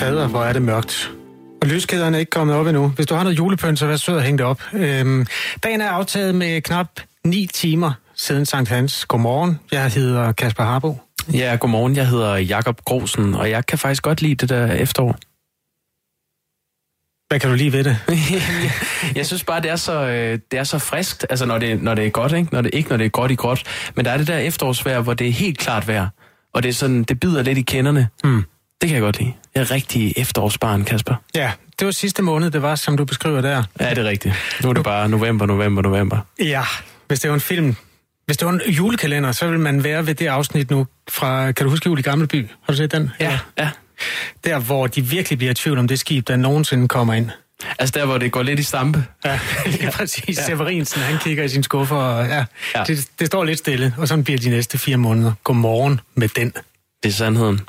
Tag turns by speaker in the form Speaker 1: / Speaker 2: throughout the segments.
Speaker 1: Fader, hvor er det mørkt. Og lyskæderne er ikke kommet op endnu. Hvis du har noget julepynt, så vær sød at hænge det op. Øhm, dagen er aftaget med knap 9 timer siden Sankt Hans. Godmorgen, jeg hedder Kasper Harbo.
Speaker 2: Ja, godmorgen, jeg hedder Jakob Grosen, og jeg kan faktisk godt lide det der efterår.
Speaker 1: Hvad kan du lide ved det?
Speaker 2: jeg synes bare, det er så, øh, det er så friskt, altså når det, når det er godt, ikke? Når det, ikke når det er godt i gråt. Men der er det der efterårsvejr, hvor det er helt klart vejr. Og det er sådan, det bider lidt i kenderne. Mm. Det kan jeg godt lide. Jeg er rigtig efterårsbarn, Kasper.
Speaker 1: Ja, det var sidste måned, det var, som du beskriver der.
Speaker 2: Ja, det er rigtigt. Nu er det bare november, november, november.
Speaker 1: Ja, hvis det var en film, hvis det var en julekalender, så vil man være ved det afsnit nu fra, kan du huske Jul i Gamle By? Har du set den?
Speaker 2: Ja, ja.
Speaker 1: Der, hvor de virkelig bliver i tvivl om det skib, der nogensinde kommer ind.
Speaker 2: Altså der, hvor det går lidt i stampe.
Speaker 1: Ja, lige præcis. Ja. Severinsen, han kigger i sin skuffe, og ja, ja. Det, det står lidt stille, og så bliver de næste fire måneder. Godmorgen med den.
Speaker 2: Det er sandheden.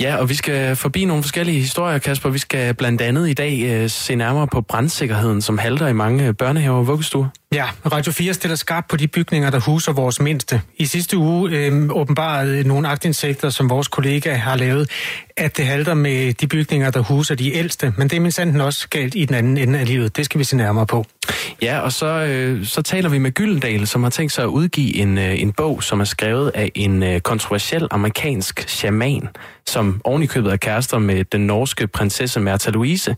Speaker 2: Ja, og vi skal forbi nogle forskellige historier, Kasper. Vi skal blandt andet i dag øh, se nærmere på brandsikkerheden, som halter i mange øh, børnehaver og vuggestuer.
Speaker 1: Ja, Radio 4 stiller skarp på de bygninger, der huser vores mindste. I sidste uge øh, åbenbarede nogle agtindsigter, som vores kollega har lavet, at det halter med de bygninger, der huser de ældste. Men det er mindsanden også galt i den anden ende af livet. Det skal vi se nærmere på.
Speaker 2: Ja, og så, øh, så taler vi med Gyldendal, som har tænkt sig at udgive en, øh, en bog, som er skrevet af en øh, kontroversiel amerikansk shaman, som ovenikøbet er kærester med den norske prinsesse Märtha Louise.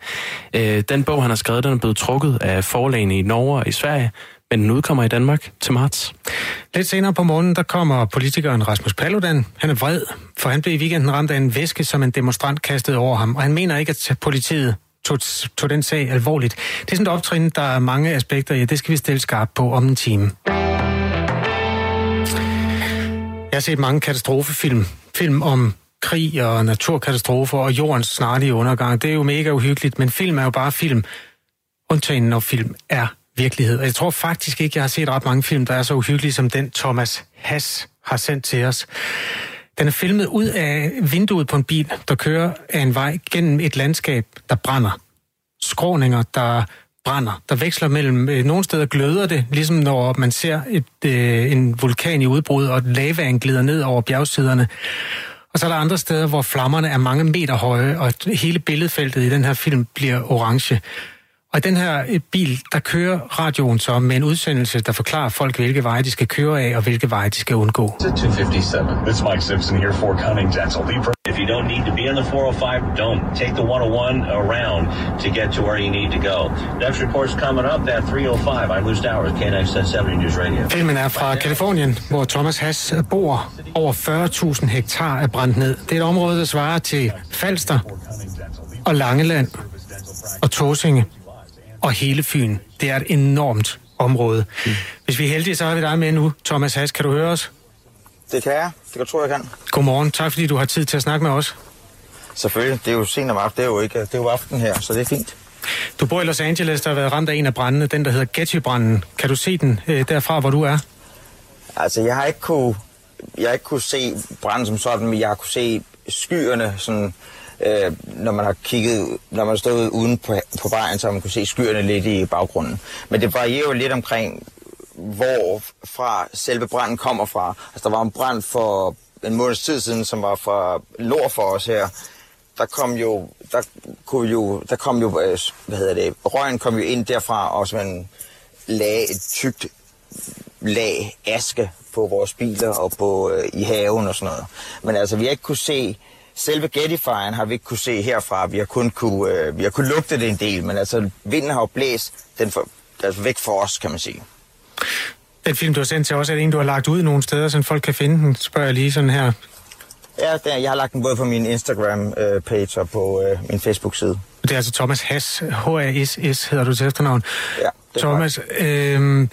Speaker 2: Øh, den bog, han har skrevet, den er blevet trukket af forlagene i Norge og i Sverige, men den udkommer i Danmark til marts.
Speaker 1: Lidt senere på morgenen, der kommer politikeren Rasmus Paludan. Han er vred, for han blev i weekenden ramt af en væske, som en demonstrant kastede over ham, og han mener ikke, at politiet tog, tog den sag alvorligt. Det er sådan et optrin, der er mange aspekter i, det skal vi stille skarpt på om en time. Jeg har set mange katastrofefilm. Film om krig og naturkatastrofer og jordens snarlige undergang. Det er jo mega uhyggeligt, men film er jo bare film. Undtagen når film er virkelighed. Og jeg tror faktisk ikke, jeg har set ret mange film, der er så uhyggelige som den Thomas Hass har sendt til os. Den er filmet ud af vinduet på en bil, der kører af en vej gennem et landskab, der brænder. Skråninger, der brænder. Der veksler mellem, øh, nogle steder gløder det, ligesom når man ser et, øh, en vulkan i udbrud, og lavaen glider ned over bjergsiderne. Og så er der andre steder, hvor flammerne er mange meter høje, og hele billedfeltet i den her film bliver orange. Og i den her øh, bil, der kører radioen så med en udsendelse, der forklarer folk, hvilke veje de skal køre af, og hvilke veje de skal undgå. 257. This Mike Simpson here for Continental. If you don't need to be on the 405, don't. Take the 101 around to get to where you need to go. Next report's coming up at 305. I'm Lou Stowers, KNX 70 News Radio. Filmen er fra Kalifornien, hvor Thomas Hass bor. Over 40.000 hektar er brændt ned. Det er et område, der svarer til Falster og Langeland og Tåsinge og hele Fyn. Det er et enormt område. Mm. Hvis vi er heldige, så har vi dig med nu. Thomas Hass, kan du høre os?
Speaker 3: Det kan jeg. Det kan tror jeg kan.
Speaker 1: Godmorgen. Tak fordi du har tid til at snakke med os.
Speaker 3: Selvfølgelig. Det er jo sent om aftenen. Det er jo, ikke, det er jo aften her, så det er fint.
Speaker 1: Du bor i Los Angeles, der har været ramt af en af brændene, den der hedder Getty-branden. Kan du se den øh, derfra, hvor du er?
Speaker 3: Altså, jeg har ikke kunne, jeg har ikke kunne se branden som sådan, men jeg har kunne se skyerne sådan øh, når man har kigget, når man har stået uden på, på vejen, så man kunne se skyerne lidt i baggrunden. Men det varierer jo lidt omkring, hvor fra selve branden kommer fra. Altså, der var en brand for en måneds tid siden, som var fra nord for os her. Der kom jo, der kunne jo, der kom jo, øh, hvad hedder det, røgen kom jo ind derfra, og man lagde et tykt lag aske på vores biler og på, øh, i haven og sådan noget. Men altså, vi har ikke kunne se Selve Gettyfyren har vi ikke kunne se herfra. Vi har kun kunne, øh, vi har kun lugte det en del, men altså vinden har jo blæst den for, altså væk for os, kan man sige.
Speaker 1: Den film, du har sendt til os, er det en, du har lagt ud nogle steder, så folk kan finde den, spørger jeg lige sådan her.
Speaker 3: Ja, det er, jeg har lagt den både på min Instagram-page øh, og på øh, min Facebook-side.
Speaker 1: Det er altså Thomas Hass, H-A-S-S hedder du til efternavn.
Speaker 3: Ja,
Speaker 1: det Thomas, øh,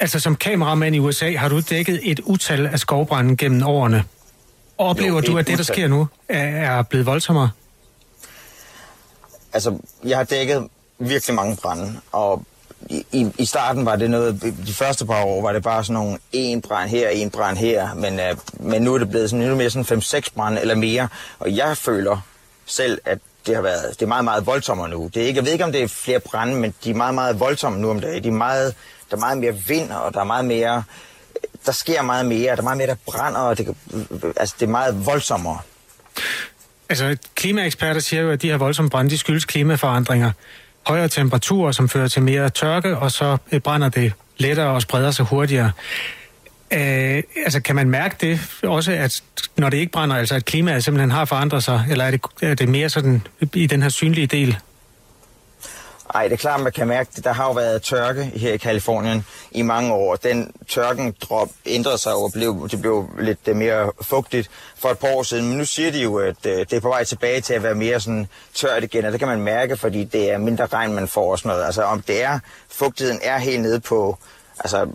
Speaker 1: altså som kameramand i USA har du dækket et utal af skovbrænde gennem årene. Oplever jo, du, at det, der sker nu, er blevet voldsommere?
Speaker 3: Altså, jeg har dækket virkelig mange brænde, og i, i starten var det noget, de første par år var det bare sådan nogle en brand her, en brand her, men, uh, men nu er det blevet sådan endnu mere sådan 5-6 brænde eller mere, og jeg føler selv, at det har været, det er meget, meget voldsommere nu. Det er ikke, jeg ved ikke, om det er flere brænde, men de er meget, meget voldsomme nu om dagen. De er meget, der er meget mere vind, og der er meget mere der sker meget mere, der er meget mere, der brænder, og det, altså, det er meget voldsommere.
Speaker 1: Altså, klimaeksperter siger jo, at de her voldsomme brænde, de skyldes klimaforandringer. Højere temperaturer, som fører til mere tørke, og så øh, brænder det lettere og spreder sig hurtigere. Øh, altså, kan man mærke det også, at når det ikke brænder, altså at klimaet simpelthen har forandret sig, eller er det, er det mere sådan i den her synlige del?
Speaker 3: Ej, det er klart, man kan mærke, at der har jo været tørke her i Kalifornien i mange år. Den tørken drop ændrede sig og blev, det blev lidt øh, mere fugtigt for et par år siden. Men nu siger de jo, at øh, det er på vej tilbage til at være mere sådan tørt igen, og det kan man mærke, fordi det er mindre regn, man får og sådan noget. Altså om det er, fugtigheden er helt nede på, altså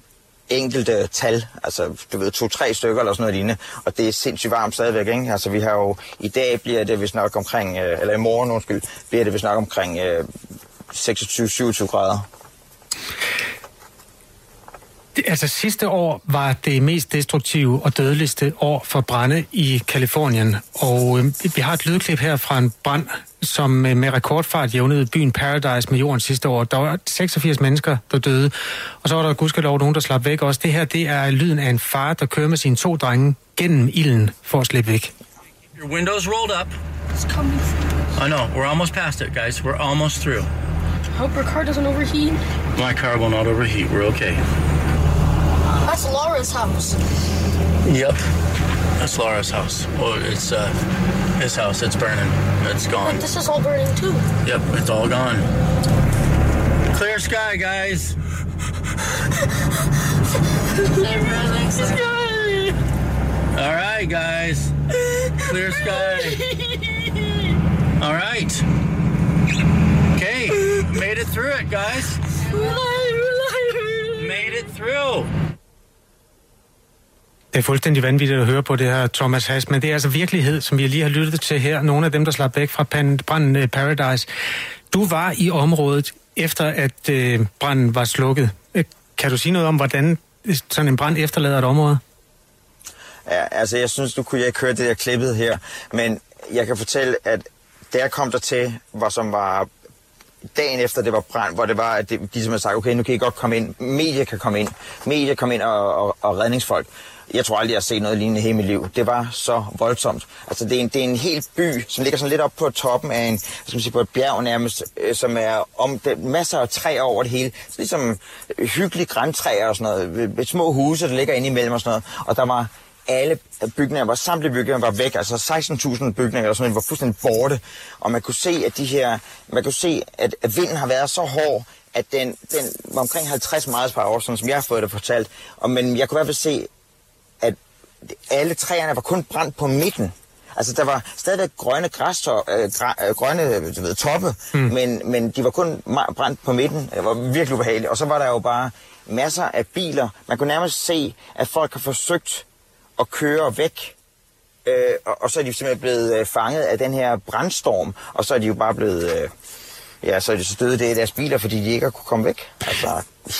Speaker 3: enkelte tal, altså du ved, to-tre stykker eller sådan noget lignende, og det er sindssygt varmt stadigvæk, ikke? Altså vi har jo, i dag bliver det vist nok omkring, øh, eller i morgen, undskyld, bliver det vist nok omkring øh, 26-27 grader.
Speaker 1: Det, altså sidste år var det mest destruktive og dødeligste år for brænde i Kalifornien. Og øh, vi har et lydklip her fra en brand, som øh, med rekordfart jævnede byen Paradise med jorden sidste år. Der var 86 mennesker, der døde. Og så var der gudskelov nogen, der slap væk også. Det her, det er lyden af en far, der kører med sine to drenge gennem ilden for at slippe væk.
Speaker 4: Your window's rolled up.
Speaker 5: It's coming.
Speaker 4: I know. We're almost past it, guys. We're almost through.
Speaker 5: Hope your car doesn't overheat.
Speaker 4: My car will not overheat. We're okay.
Speaker 5: That's Laura's house.
Speaker 4: Yep. That's Laura's house. Well, it's uh, his house. It's burning. It's gone.
Speaker 5: But this is all burning too.
Speaker 4: Yep, it's all gone. Clear sky, guys. Everyone's sky All right, guys. Clear sky. All right. Made it through it, guys. Made it through.
Speaker 1: Det er fuldstændig vanvittigt at høre på det her, Thomas Hass, men det er altså virkelighed, som vi lige har lyttet til her. Nogle af dem, der slap væk fra branden øh, Paradise. Du var i området efter, at øh, branden var slukket. Øh, kan du sige noget om, hvordan sådan en brand efterlader et område?
Speaker 3: Ja, altså jeg synes, du kunne jeg ikke høre det der klippet her, men jeg kan fortælle, at da jeg kom der til, hvor som var dagen efter det var brand, hvor det var, at de, de simpelthen sagde, okay, nu kan I godt komme ind, medier kan komme ind, medier kom ind og, og, og redningsfolk. Jeg tror aldrig, jeg har set noget lignende i hele mit liv. Det var så voldsomt. Altså, det er en, det er en hel by, som ligger sådan lidt op på toppen af en, skal man sige, på et bjerg nærmest, øh, som er om det, masser af træer over det hele. Så ligesom hyggelige græntræer og sådan noget. Små huse, der ligger inde imellem og sådan noget. Og der var alle bygninger, var samtlige bygninger var væk, altså 16.000 bygninger eller sådan noget, var fuldstændig borte. Og man kunne se, at de her, man kunne se, at, at vinden har været så hård, at den, den var omkring 50 miles per år, sådan som jeg har fået det fortalt. Og, men jeg kunne i hvert fald se, at alle træerne var kun brændt på midten. Altså, der var stadigvæk grønne græstop, øh, græ, øh, grønne du ved, toppe, mm. men, men de var kun brændt på midten. Det var virkelig ubehageligt. Og så var der jo bare masser af biler. Man kunne nærmest se, at folk har forsøgt at køre væk. Øh, og, og så er de simpelthen blevet øh, fanget af den her brandstorm, og så er de jo bare blevet... Øh, ja, så er de så døde det i deres biler, fordi de ikke har kunne komme væk. Altså,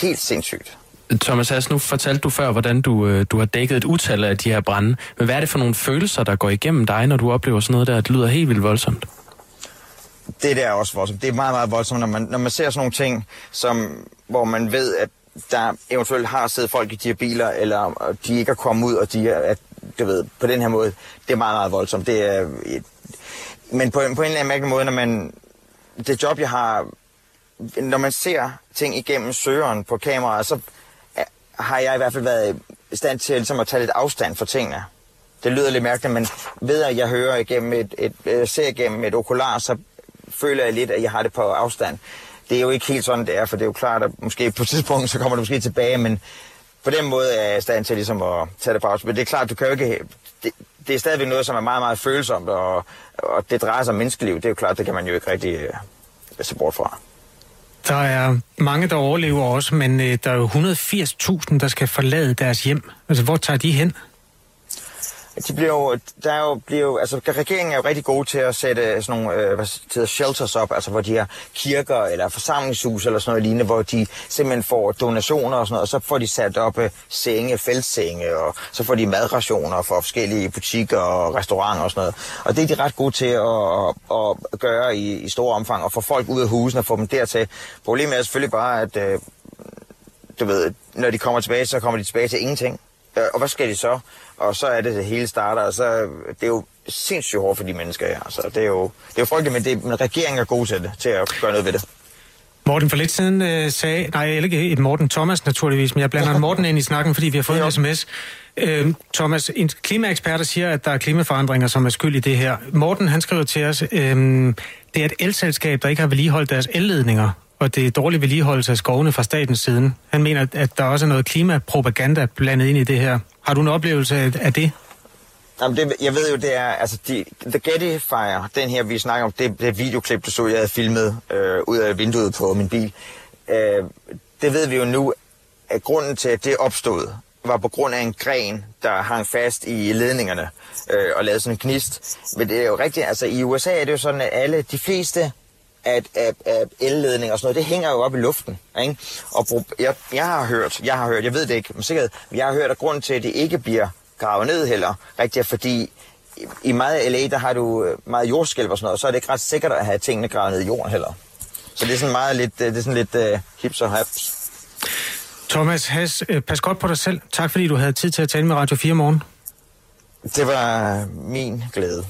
Speaker 3: helt sindssygt.
Speaker 2: Thomas Hass, nu fortalte du før, hvordan du, øh, du har dækket et utal af de her brænde. Men hvad er det for nogle følelser, der går igennem dig, når du oplever sådan noget der? Det lyder helt vildt voldsomt.
Speaker 3: Det der er også voldsomt. Det er meget, meget voldsomt, når man, når man ser sådan nogle ting, som, hvor man ved, at der eventuelt har siddet folk i de her biler, eller de ikke er kommet ud, og de er, at, du ved, på den her måde, det er meget, meget voldsomt. Det er et, men på, på en eller anden mærkelig måde, når man, det job, jeg har, når man ser ting igennem søgeren på kameraet, så har jeg i hvert fald været i stand til ligesom at tage lidt afstand for tingene. Det lyder lidt mærkeligt, men ved at jeg hører igennem et, et, et ser igennem et okular, så føler jeg lidt, at jeg har det på afstand det er jo ikke helt sådan, det er, for det er jo klart, at måske på et tidspunkt, så kommer du måske tilbage, men på den måde er jeg i stand til ligesom at tage det på Men det er klart, du kan jo ikke... Det, det er stadigvæk noget, som er meget, meget følsomt, og, og det drejer sig om menneskeliv. Det er jo klart, det kan man jo ikke rigtig øh, se bort fra.
Speaker 1: Der er mange, der overlever også, men øh, der er jo 180.000, der skal forlade deres hjem. Altså, hvor tager de hen?
Speaker 3: De bliver jo, der er jo, bliver jo, altså regeringen er jo rigtig gode til at sætte øh, sådan nogle øh, hvad hedder, shelters op, altså hvor de har kirker eller forsamlingshus eller sådan noget lignende, hvor de simpelthen får donationer og sådan noget, og så får de sat op øh, senge, feltsenge, og så får de madrationer for forskellige butikker og restauranter og sådan noget. Og det er de ret gode til at, at, at gøre i, i stor omfang, og få folk ud af husene og få dem dertil. Problemet er selvfølgelig bare, at øh, du ved, når de kommer tilbage, så kommer de tilbage til ingenting. Øh, og hvad skal de så? Og så er det, det hele starter, og så det er jo sindssygt hårdt for de mennesker her. Så det er jo, det er jo frygteligt, men, det, men regeringen er god til det, til at gøre noget ved det.
Speaker 1: Morten for lidt siden øh, sagde, nej, ikke et Morten Thomas naturligvis, men jeg blander Morten ind i snakken, fordi vi har fået en sms. Øh, Thomas, en klimaeksperter siger, at der er klimaforandringer, som er skyld i det her. Morten, han skriver til os, øh, det er et elselskab, der ikke har vedligeholdt deres elledninger, og det er dårlig vedligeholdelse af skovene fra statens side. Han mener, at der også er noget klimapropaganda blandet ind i det her. Har du en oplevelse af, af det?
Speaker 3: Jamen, det, jeg ved jo, det er, altså, de, The Getty Fire, den her, vi snakker om, det, det videoklip, du så, jeg havde filmet øh, ud af vinduet på min bil. Øh, det ved vi jo nu, at grunden til, at det opstod, var på grund af en gren, der hang fast i ledningerne øh, og lavede sådan en gnist. Men det er jo rigtigt, altså i USA er det jo sådan, at alle, de fleste at, at, at elledninger og sådan noget, det hænger jo op i luften. Ikke? Og jeg, jeg har hørt, jeg har hørt, jeg ved det ikke med sikkerhed, men jeg har hørt, at grunden til, at det ikke bliver gravet ned heller, rigtig fordi i, i meget LA, der har du øh, meget jordskælv og sådan noget, så er det ikke ret sikkert at have tingene gravet ned i jorden heller. Så det er sådan meget lidt, øh, det er sådan lidt uh, hips og haps.
Speaker 1: Thomas Has, pas godt på dig selv. Tak fordi du havde tid til at tale med Radio 4 morgen.
Speaker 3: Det var min glæde.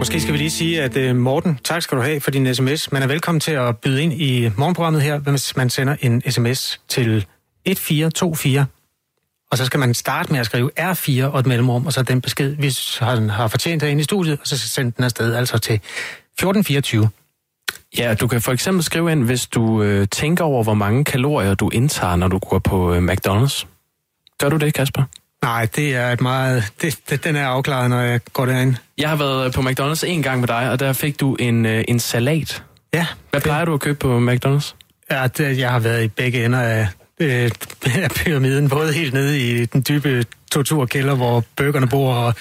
Speaker 1: Måske skal vi lige sige, at øh, Morten, tak skal du have for din sms. Man er velkommen til at byde ind i morgenprogrammet her, hvis man sender en sms til 1424. Og så skal man starte med at skrive R4 og et mellemrum, og så den besked, hvis han har fortjent herinde i studiet, og så sende den afsted, altså til 1424.
Speaker 2: Ja, du kan for eksempel skrive ind, hvis du øh, tænker over, hvor mange kalorier du indtager, når du går på øh, McDonald's. Gør du det, Kasper?
Speaker 1: Nej, det er et meget... Det, det, den er afklaret, når jeg går derind.
Speaker 2: Jeg har været på McDonald's en gang med dig, og der fik du en, øh, en salat.
Speaker 1: Ja.
Speaker 2: Hvad plejer du at købe på McDonald's?
Speaker 1: Ja, det, jeg har været i begge ender af, øh, af pyramiden, både helt nede i den dybe torturkælder, hvor bøgerne bor, og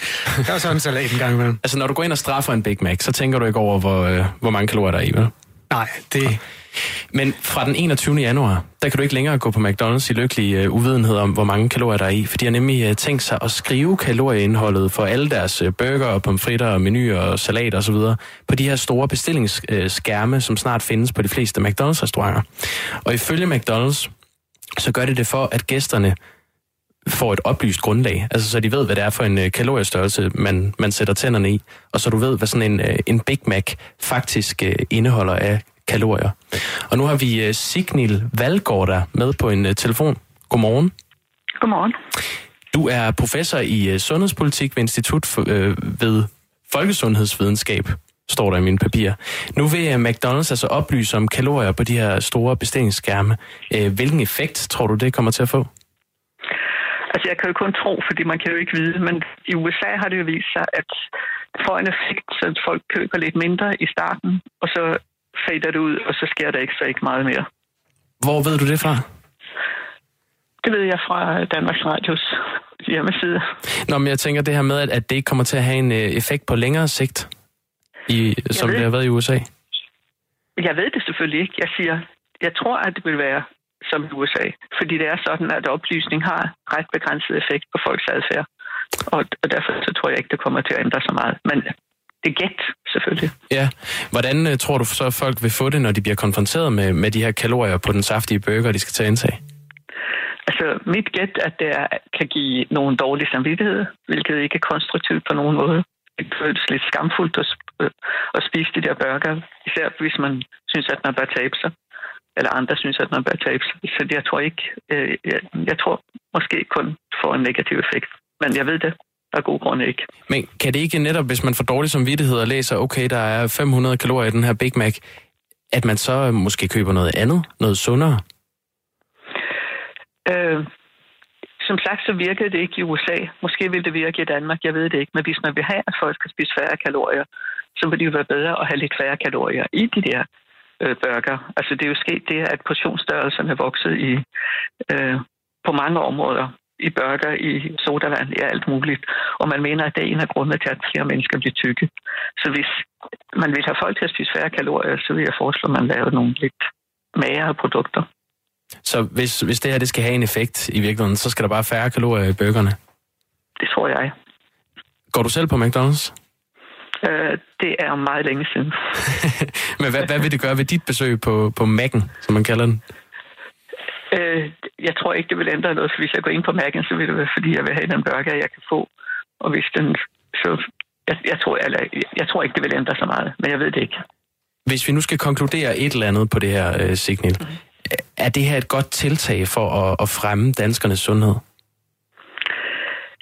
Speaker 1: der er sådan en salat en gang imellem.
Speaker 2: Altså, når du går ind og straffer en Big Mac, så tænker du ikke over, hvor, øh, hvor mange kalorier der er i, vel?
Speaker 1: Nej, det...
Speaker 2: Men fra den 21. januar, der kan du ikke længere gå på McDonald's i lykkelig uh, uvidenhed om, hvor mange kalorier der er i. For de har nemlig uh, tænkt sig at skrive kalorieindholdet for alle deres uh, burger pomfritter og menuer og salat osv. på de her store bestillingsskærme, som snart findes på de fleste McDonald's-restauranter. Og ifølge McDonald's, så gør det det for, at gæsterne får et oplyst grundlag, altså så de ved, hvad det er for en uh, kaloriestørrelse, man, man sætter tænderne i, og så du ved, hvad sådan en, uh, en Big Mac faktisk uh, indeholder af kalorier. Og nu har vi uh, Signil Valgård med på en uh, telefon. Godmorgen.
Speaker 6: Godmorgen.
Speaker 2: Du er professor i uh, sundhedspolitik ved Institut for, uh, ved Folkesundhedsvidenskab, står der i mine papirer. Nu vil McDonald's altså oplyse om kalorier på de her store bestillingsskærme. Hvilken effekt tror du, det kommer til at få?
Speaker 6: Altså, jeg kan jo kun tro, fordi man kan jo ikke vide, men i USA har det jo vist sig, at det får en effekt, så folk køber lidt mindre i starten, og så fader det ud, og så sker der ikke så ikke meget mere.
Speaker 2: Hvor ved du det fra?
Speaker 6: Det ved jeg fra Danmarks Radios hjemmeside.
Speaker 2: Nå, men jeg tænker det her med, at, det ikke kommer til at have en øh, effekt på længere sigt, i, som
Speaker 6: ved-
Speaker 2: det har været i USA.
Speaker 6: Jeg ved det selvfølgelig ikke. Jeg siger, jeg tror, at det vil være som i USA, fordi det er sådan, at oplysning har ret begrænset effekt på folks adfærd. Og, og derfor så tror jeg ikke, det kommer til at ændre så meget. Men det er gæt, selvfølgelig.
Speaker 2: Ja. Hvordan øh, tror du så, at folk vil få det, når de bliver konfronteret med, med de her kalorier på den saftige burger, de skal tage indtag?
Speaker 6: Altså, mit gæt, at det er, kan give nogen dårlig samvittighed, hvilket ikke er konstruktivt på nogen måde. Det føles lidt skamfuldt at, øh, at spise de der burger, især hvis man synes, at man bør tabe sig, eller andre synes, at man bør tabe sig. Så jeg tror ikke, øh, jeg, jeg tror måske kun får en negativ effekt. Men jeg ved det af god grund ikke.
Speaker 2: Men kan det ikke netop, hvis man får dårlig samvittighed og læser, okay, der er 500 kalorier i den her Big Mac, at man så måske køber noget andet, noget sundere?
Speaker 6: Øh, som sagt, så virkede det ikke i USA. Måske vil det virke i Danmark, jeg ved det ikke. Men hvis man vil have, at folk skal spise færre kalorier, så vil det jo være bedre at have lidt færre kalorier i de der øh, burger. Altså det er jo sket det, at portionsstørrelserne er vokset i, øh, på mange områder. I burger, i sodavand, i alt muligt. Og man mener, at det er en af grundene til, at flere mennesker bliver tykke. Så hvis man vil have folk til at spise færre kalorier, så vil jeg foreslå, at man laver nogle lidt magere produkter.
Speaker 2: Så hvis, hvis det her det skal have en effekt i virkeligheden, så skal der bare færre kalorier i burgerne.
Speaker 6: Det tror jeg.
Speaker 2: Går du selv på McDonald's?
Speaker 6: Øh, det er meget længe siden.
Speaker 2: Men hvad, hvad vil det gøre ved dit besøg på, på Mac'en, som man kalder den?
Speaker 6: Øh, jeg tror ikke, det vil ændre noget, for hvis jeg går ind på Mac'en, så vil det være, fordi jeg vil have den burger, jeg kan få. Og hvis den... Så jeg, jeg, tror, eller, jeg, jeg tror ikke, det vil ændre så meget, men jeg ved det ikke.
Speaker 2: Hvis vi nu skal konkludere et eller andet på det her øh, signal, mm. er det her et godt tiltag for at, at fremme danskernes sundhed?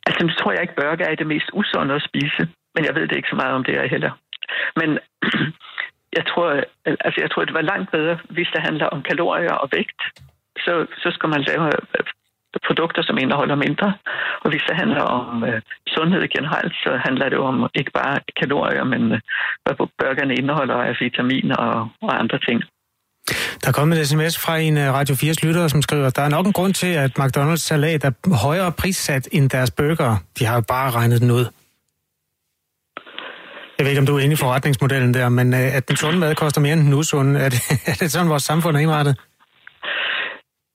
Speaker 6: Altså, nu tror jeg ikke, burger er det mest usunde at spise, men jeg ved det ikke så meget om det er heller. Men jeg tror, altså, jeg tror, det var langt bedre, hvis det handler om kalorier og vægt. Så, så skal man lave øh, produkter, som indeholder mindre. Og hvis det handler om øh, sundhed generelt, så handler det om ikke bare kalorier, men øh, hvad burgerne indeholder af vitaminer og, og andre ting.
Speaker 1: Der er kommet et sms fra en øh, Radio 4's lytter, som skriver, der er nok en grund til, at McDonald's salat er højere prissat end deres burger. De har jo bare regnet den ud. Jeg ved ikke, om du er inde i forretningsmodellen der, men øh, at den sunde mad koster mere end den usunde, er det, er det sådan, vores samfund er indrettet?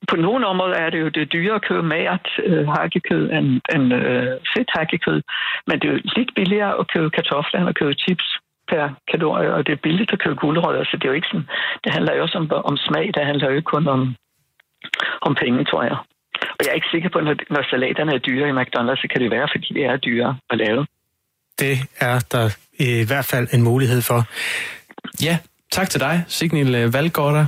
Speaker 6: På nogle områder er det jo det dyre at købe mært øh, hakkekød end, end øh, fedt hakkekød, men det er jo lidt billigere at købe kartofler end at købe chips per kalorie, og det er billigt at købe gulerødder, så det er jo ikke sådan, det handler jo også om, om smag, det handler jo ikke kun om, om penge, tror jeg. Og jeg er ikke sikker på, at når, når salaterne er dyre i McDonald's, så kan det være, fordi det er dyre at lave.
Speaker 1: Det er der i hvert fald en mulighed for.
Speaker 2: Ja, tak til dig, Signil Valgårder.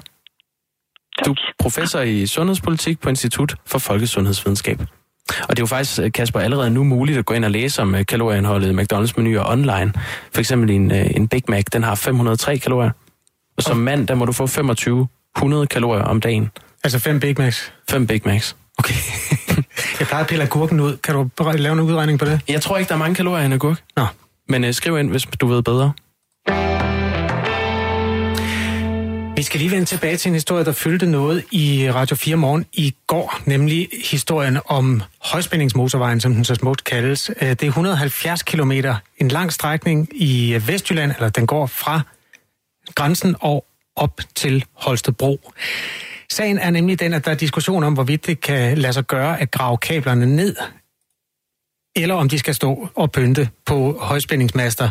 Speaker 2: Du er professor i sundhedspolitik på Institut for Folkesundhedsvidenskab. Og det er jo faktisk, Kasper, allerede nu muligt at gå ind og læse om øh, kalorieindholdet i McDonald's-menuer online. For eksempel en, øh, en Big Mac, den har 503 kalorier. Og som mand, der må du få 2500 kalorier om dagen.
Speaker 1: Altså fem Big Macs?
Speaker 2: Fem Big Macs.
Speaker 1: Okay. jeg plejer at pille gurken ud. Kan du lave en udregning på det?
Speaker 2: Jeg tror ikke, der er mange kalorier i en agurk.
Speaker 1: Nå.
Speaker 2: Men uh, skriv ind, hvis du ved bedre.
Speaker 1: Vi skal lige vende tilbage til en historie, der fyldte noget i Radio 4 morgen i går, nemlig historien om højspændingsmotorvejen, som den så smukt kaldes. Øh, det er 170 km, en lang strækning i Vestjylland, eller den går fra grænsen og op til Holstebro. Sagen er nemlig den, at der er diskussion om, hvorvidt det kan lade sig gøre at grave kablerne ned, eller om de skal stå og pynte på højspændingsmaster.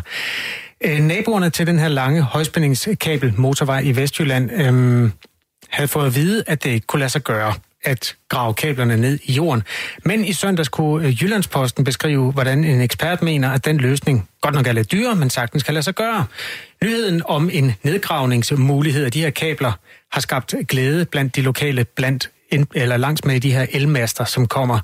Speaker 1: Øh, naboerne til den her lange højspændingskabel motorvej i Vestjylland øhm, havde fået at vide, at det ikke kunne lade sig gøre at grave kablerne ned i jorden. Men i søndags kunne øh, Jyllandsposten beskrive, hvordan en ekspert mener, at den løsning godt nok er lidt dyr, men sagtens kan lade sig gøre. Nyheden om en nedgravningsmulighed af de her kabler har skabt glæde blandt de lokale, blandt eller langs med de her elmaster, som kommer.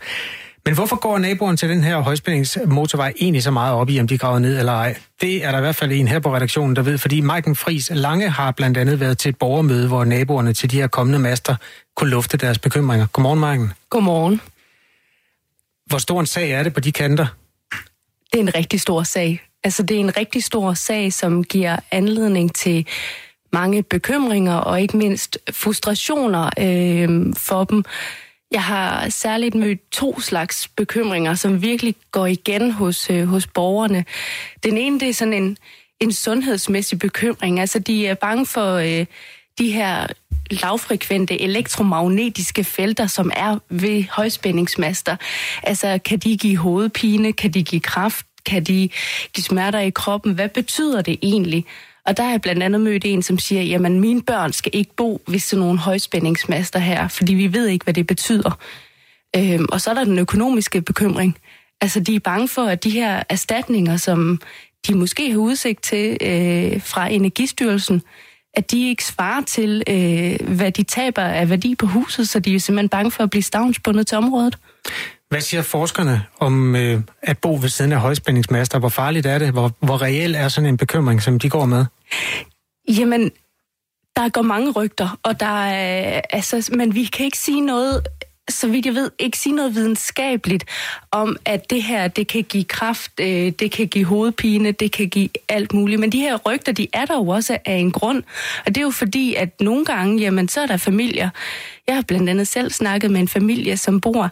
Speaker 1: Men hvorfor går naboen til den her højspændingsmotorvej egentlig så meget op i, om de graver ned eller ej? Det er der i hvert fald en her på redaktionen, der ved, fordi Maiken Fris Lange har blandt andet været til et borgermøde, hvor naboerne til de her kommende master kunne lufte deres bekymringer. Godmorgen, Maiken.
Speaker 7: Godmorgen.
Speaker 1: Hvor stor en sag er det på de kanter?
Speaker 7: Det er en rigtig stor sag. Altså, det er en rigtig stor sag, som giver anledning til mange bekymringer og ikke mindst frustrationer øh, for dem. Jeg har særligt mødt to slags bekymringer, som virkelig går igen hos, øh, hos borgerne. Den ene, det er sådan en, en sundhedsmæssig bekymring. Altså, de er bange for øh, de her lavfrekvente elektromagnetiske felter, som er ved højspændingsmaster. Altså, kan de give hovedpine? Kan de give kraft? Kan de give smerter i kroppen? Hvad betyder det egentlig? Og der har jeg blandt andet mødt en, som siger, jamen mine børn skal ikke bo ved sådan nogle højspændingsmaster her, fordi vi ved ikke, hvad det betyder. Øhm, og så er der den økonomiske bekymring. Altså de er bange for, at de her erstatninger, som de måske har udsigt til øh, fra Energistyrelsen, at de ikke svarer til, øh, hvad de taber af værdi på huset, så de er simpelthen bange for at blive stavnsbundet til området.
Speaker 1: Hvad siger forskerne om øh, at bo ved siden af højspændingsmaster? Hvor farligt er det? Hvor, hvor reel er sådan en bekymring, som de går med?
Speaker 7: Jamen, der går mange rygter, og der er, altså, men vi kan ikke sige noget så vidt jeg ved, ikke sige noget videnskabeligt om, at det her, det kan give kraft, øh, det kan give hovedpine, det kan give alt muligt. Men de her rygter, de er der jo også af en grund. Og det er jo fordi, at nogle gange, jamen, så er der familier. Jeg har blandt andet selv snakket med en familie, som bor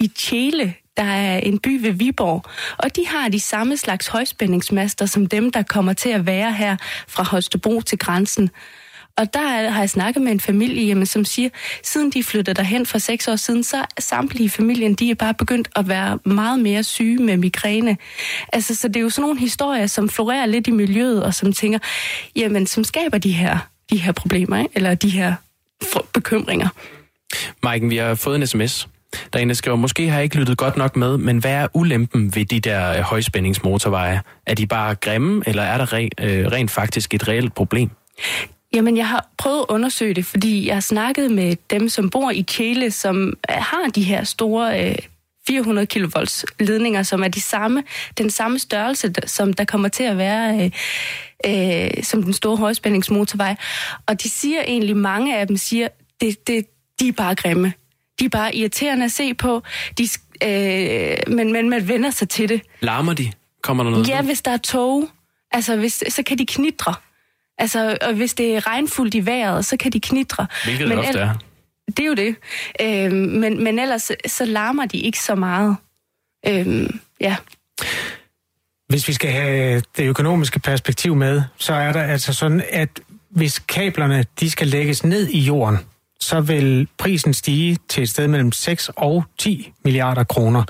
Speaker 7: i Tjele, der er en by ved Viborg, og de har de samme slags højspændingsmaster som dem, der kommer til at være her fra Holstebro til grænsen. Og der har jeg snakket med en familie, jamen, som siger, siden de flyttede derhen for seks år siden, så er samtlige familien, de er bare begyndt at være meget mere syge med migræne. Altså, så det er jo sådan nogle historier, som florerer lidt i miljøet, og som tænker, jamen, som skaber de her, de her problemer, ikke? eller de her bekymringer.
Speaker 2: Maiken, vi har fået en sms. Der er en, der skriver, måske har jeg ikke lyttet godt nok med, men hvad er ulempen ved de der øh, højspændingsmotorveje? Er de bare grimme, eller er der re, øh, rent faktisk et reelt problem?
Speaker 7: Jamen, jeg har prøvet at undersøge det, fordi jeg har snakket med dem, som bor i Tjele, som øh, har de her store øh, 400 kV ledninger, som er de samme, den samme størrelse, som der kommer til at være øh, øh, som den store højspændingsmotorvej. Og de siger egentlig, mange af dem siger, det, det, de er bare grimme. De er bare irriterende at se på, de, øh, men, men man vender sig til det.
Speaker 2: Larmer de? Kommer der noget?
Speaker 7: Ja, hvis der er tog, altså hvis, så kan de knitre. Altså, og hvis det er regnfuldt i vejret, så kan de knitre.
Speaker 2: Hvilket det ofte er.
Speaker 7: Det er jo det. Øhm, men, men ellers så larmer de ikke så meget. Øhm, ja.
Speaker 1: Hvis vi skal have det økonomiske perspektiv med, så er der altså sådan, at hvis kablerne de skal lægges ned i jorden, så vil prisen stige til et sted mellem 6 og 10 milliarder kroner.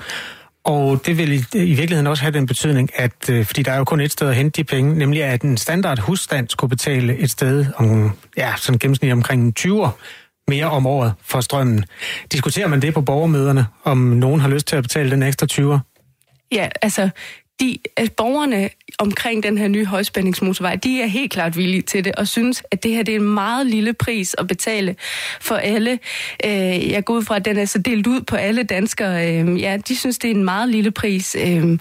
Speaker 1: Og det vil i, i virkeligheden også have den betydning, at øh, fordi der er jo kun et sted at hente de penge, nemlig at en standard husstand skulle betale et sted om, ja, sådan gennemsnit omkring 20 mere om året for strømmen. Diskuterer man det på borgermøderne, om nogen har lyst til at betale den ekstra 20?
Speaker 7: Ja, altså, de, at øh, borgerne omkring den her nye højspændingsmotorvej, de er helt klart villige til det, og synes, at det her det er en meget lille pris at betale for alle. Øh, jeg går ud fra, at den er så delt ud på alle danskere. Øh, ja, de synes, det er en meget lille pris. Øh,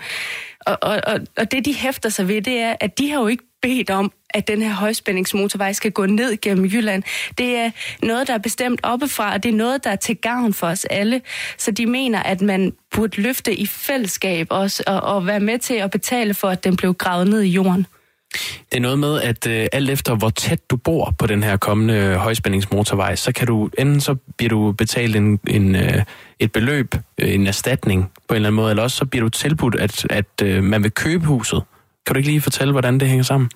Speaker 7: og, og, og, og det, de hæfter sig ved, det er, at de har jo ikke bedt om, at den her højspændingsmotorvej skal gå ned gennem Jylland. Det er noget, der er bestemt oppefra, og det er noget, der er til gavn for os alle. Så de mener, at man burde løfte i fællesskab også, og, og være med til at betale for, at den blev gravet ned i jorden.
Speaker 2: Det er noget med, at øh, alt efter hvor tæt du bor på den her kommende øh, højspændingsmotorvej, så kan du enten så bliver du betalt en, en, øh, et beløb, øh, en erstatning på en eller anden måde, eller også så bliver du tilbudt, at, at øh, man vil købe huset. Kan du ikke lige fortælle, hvordan det hænger sammen?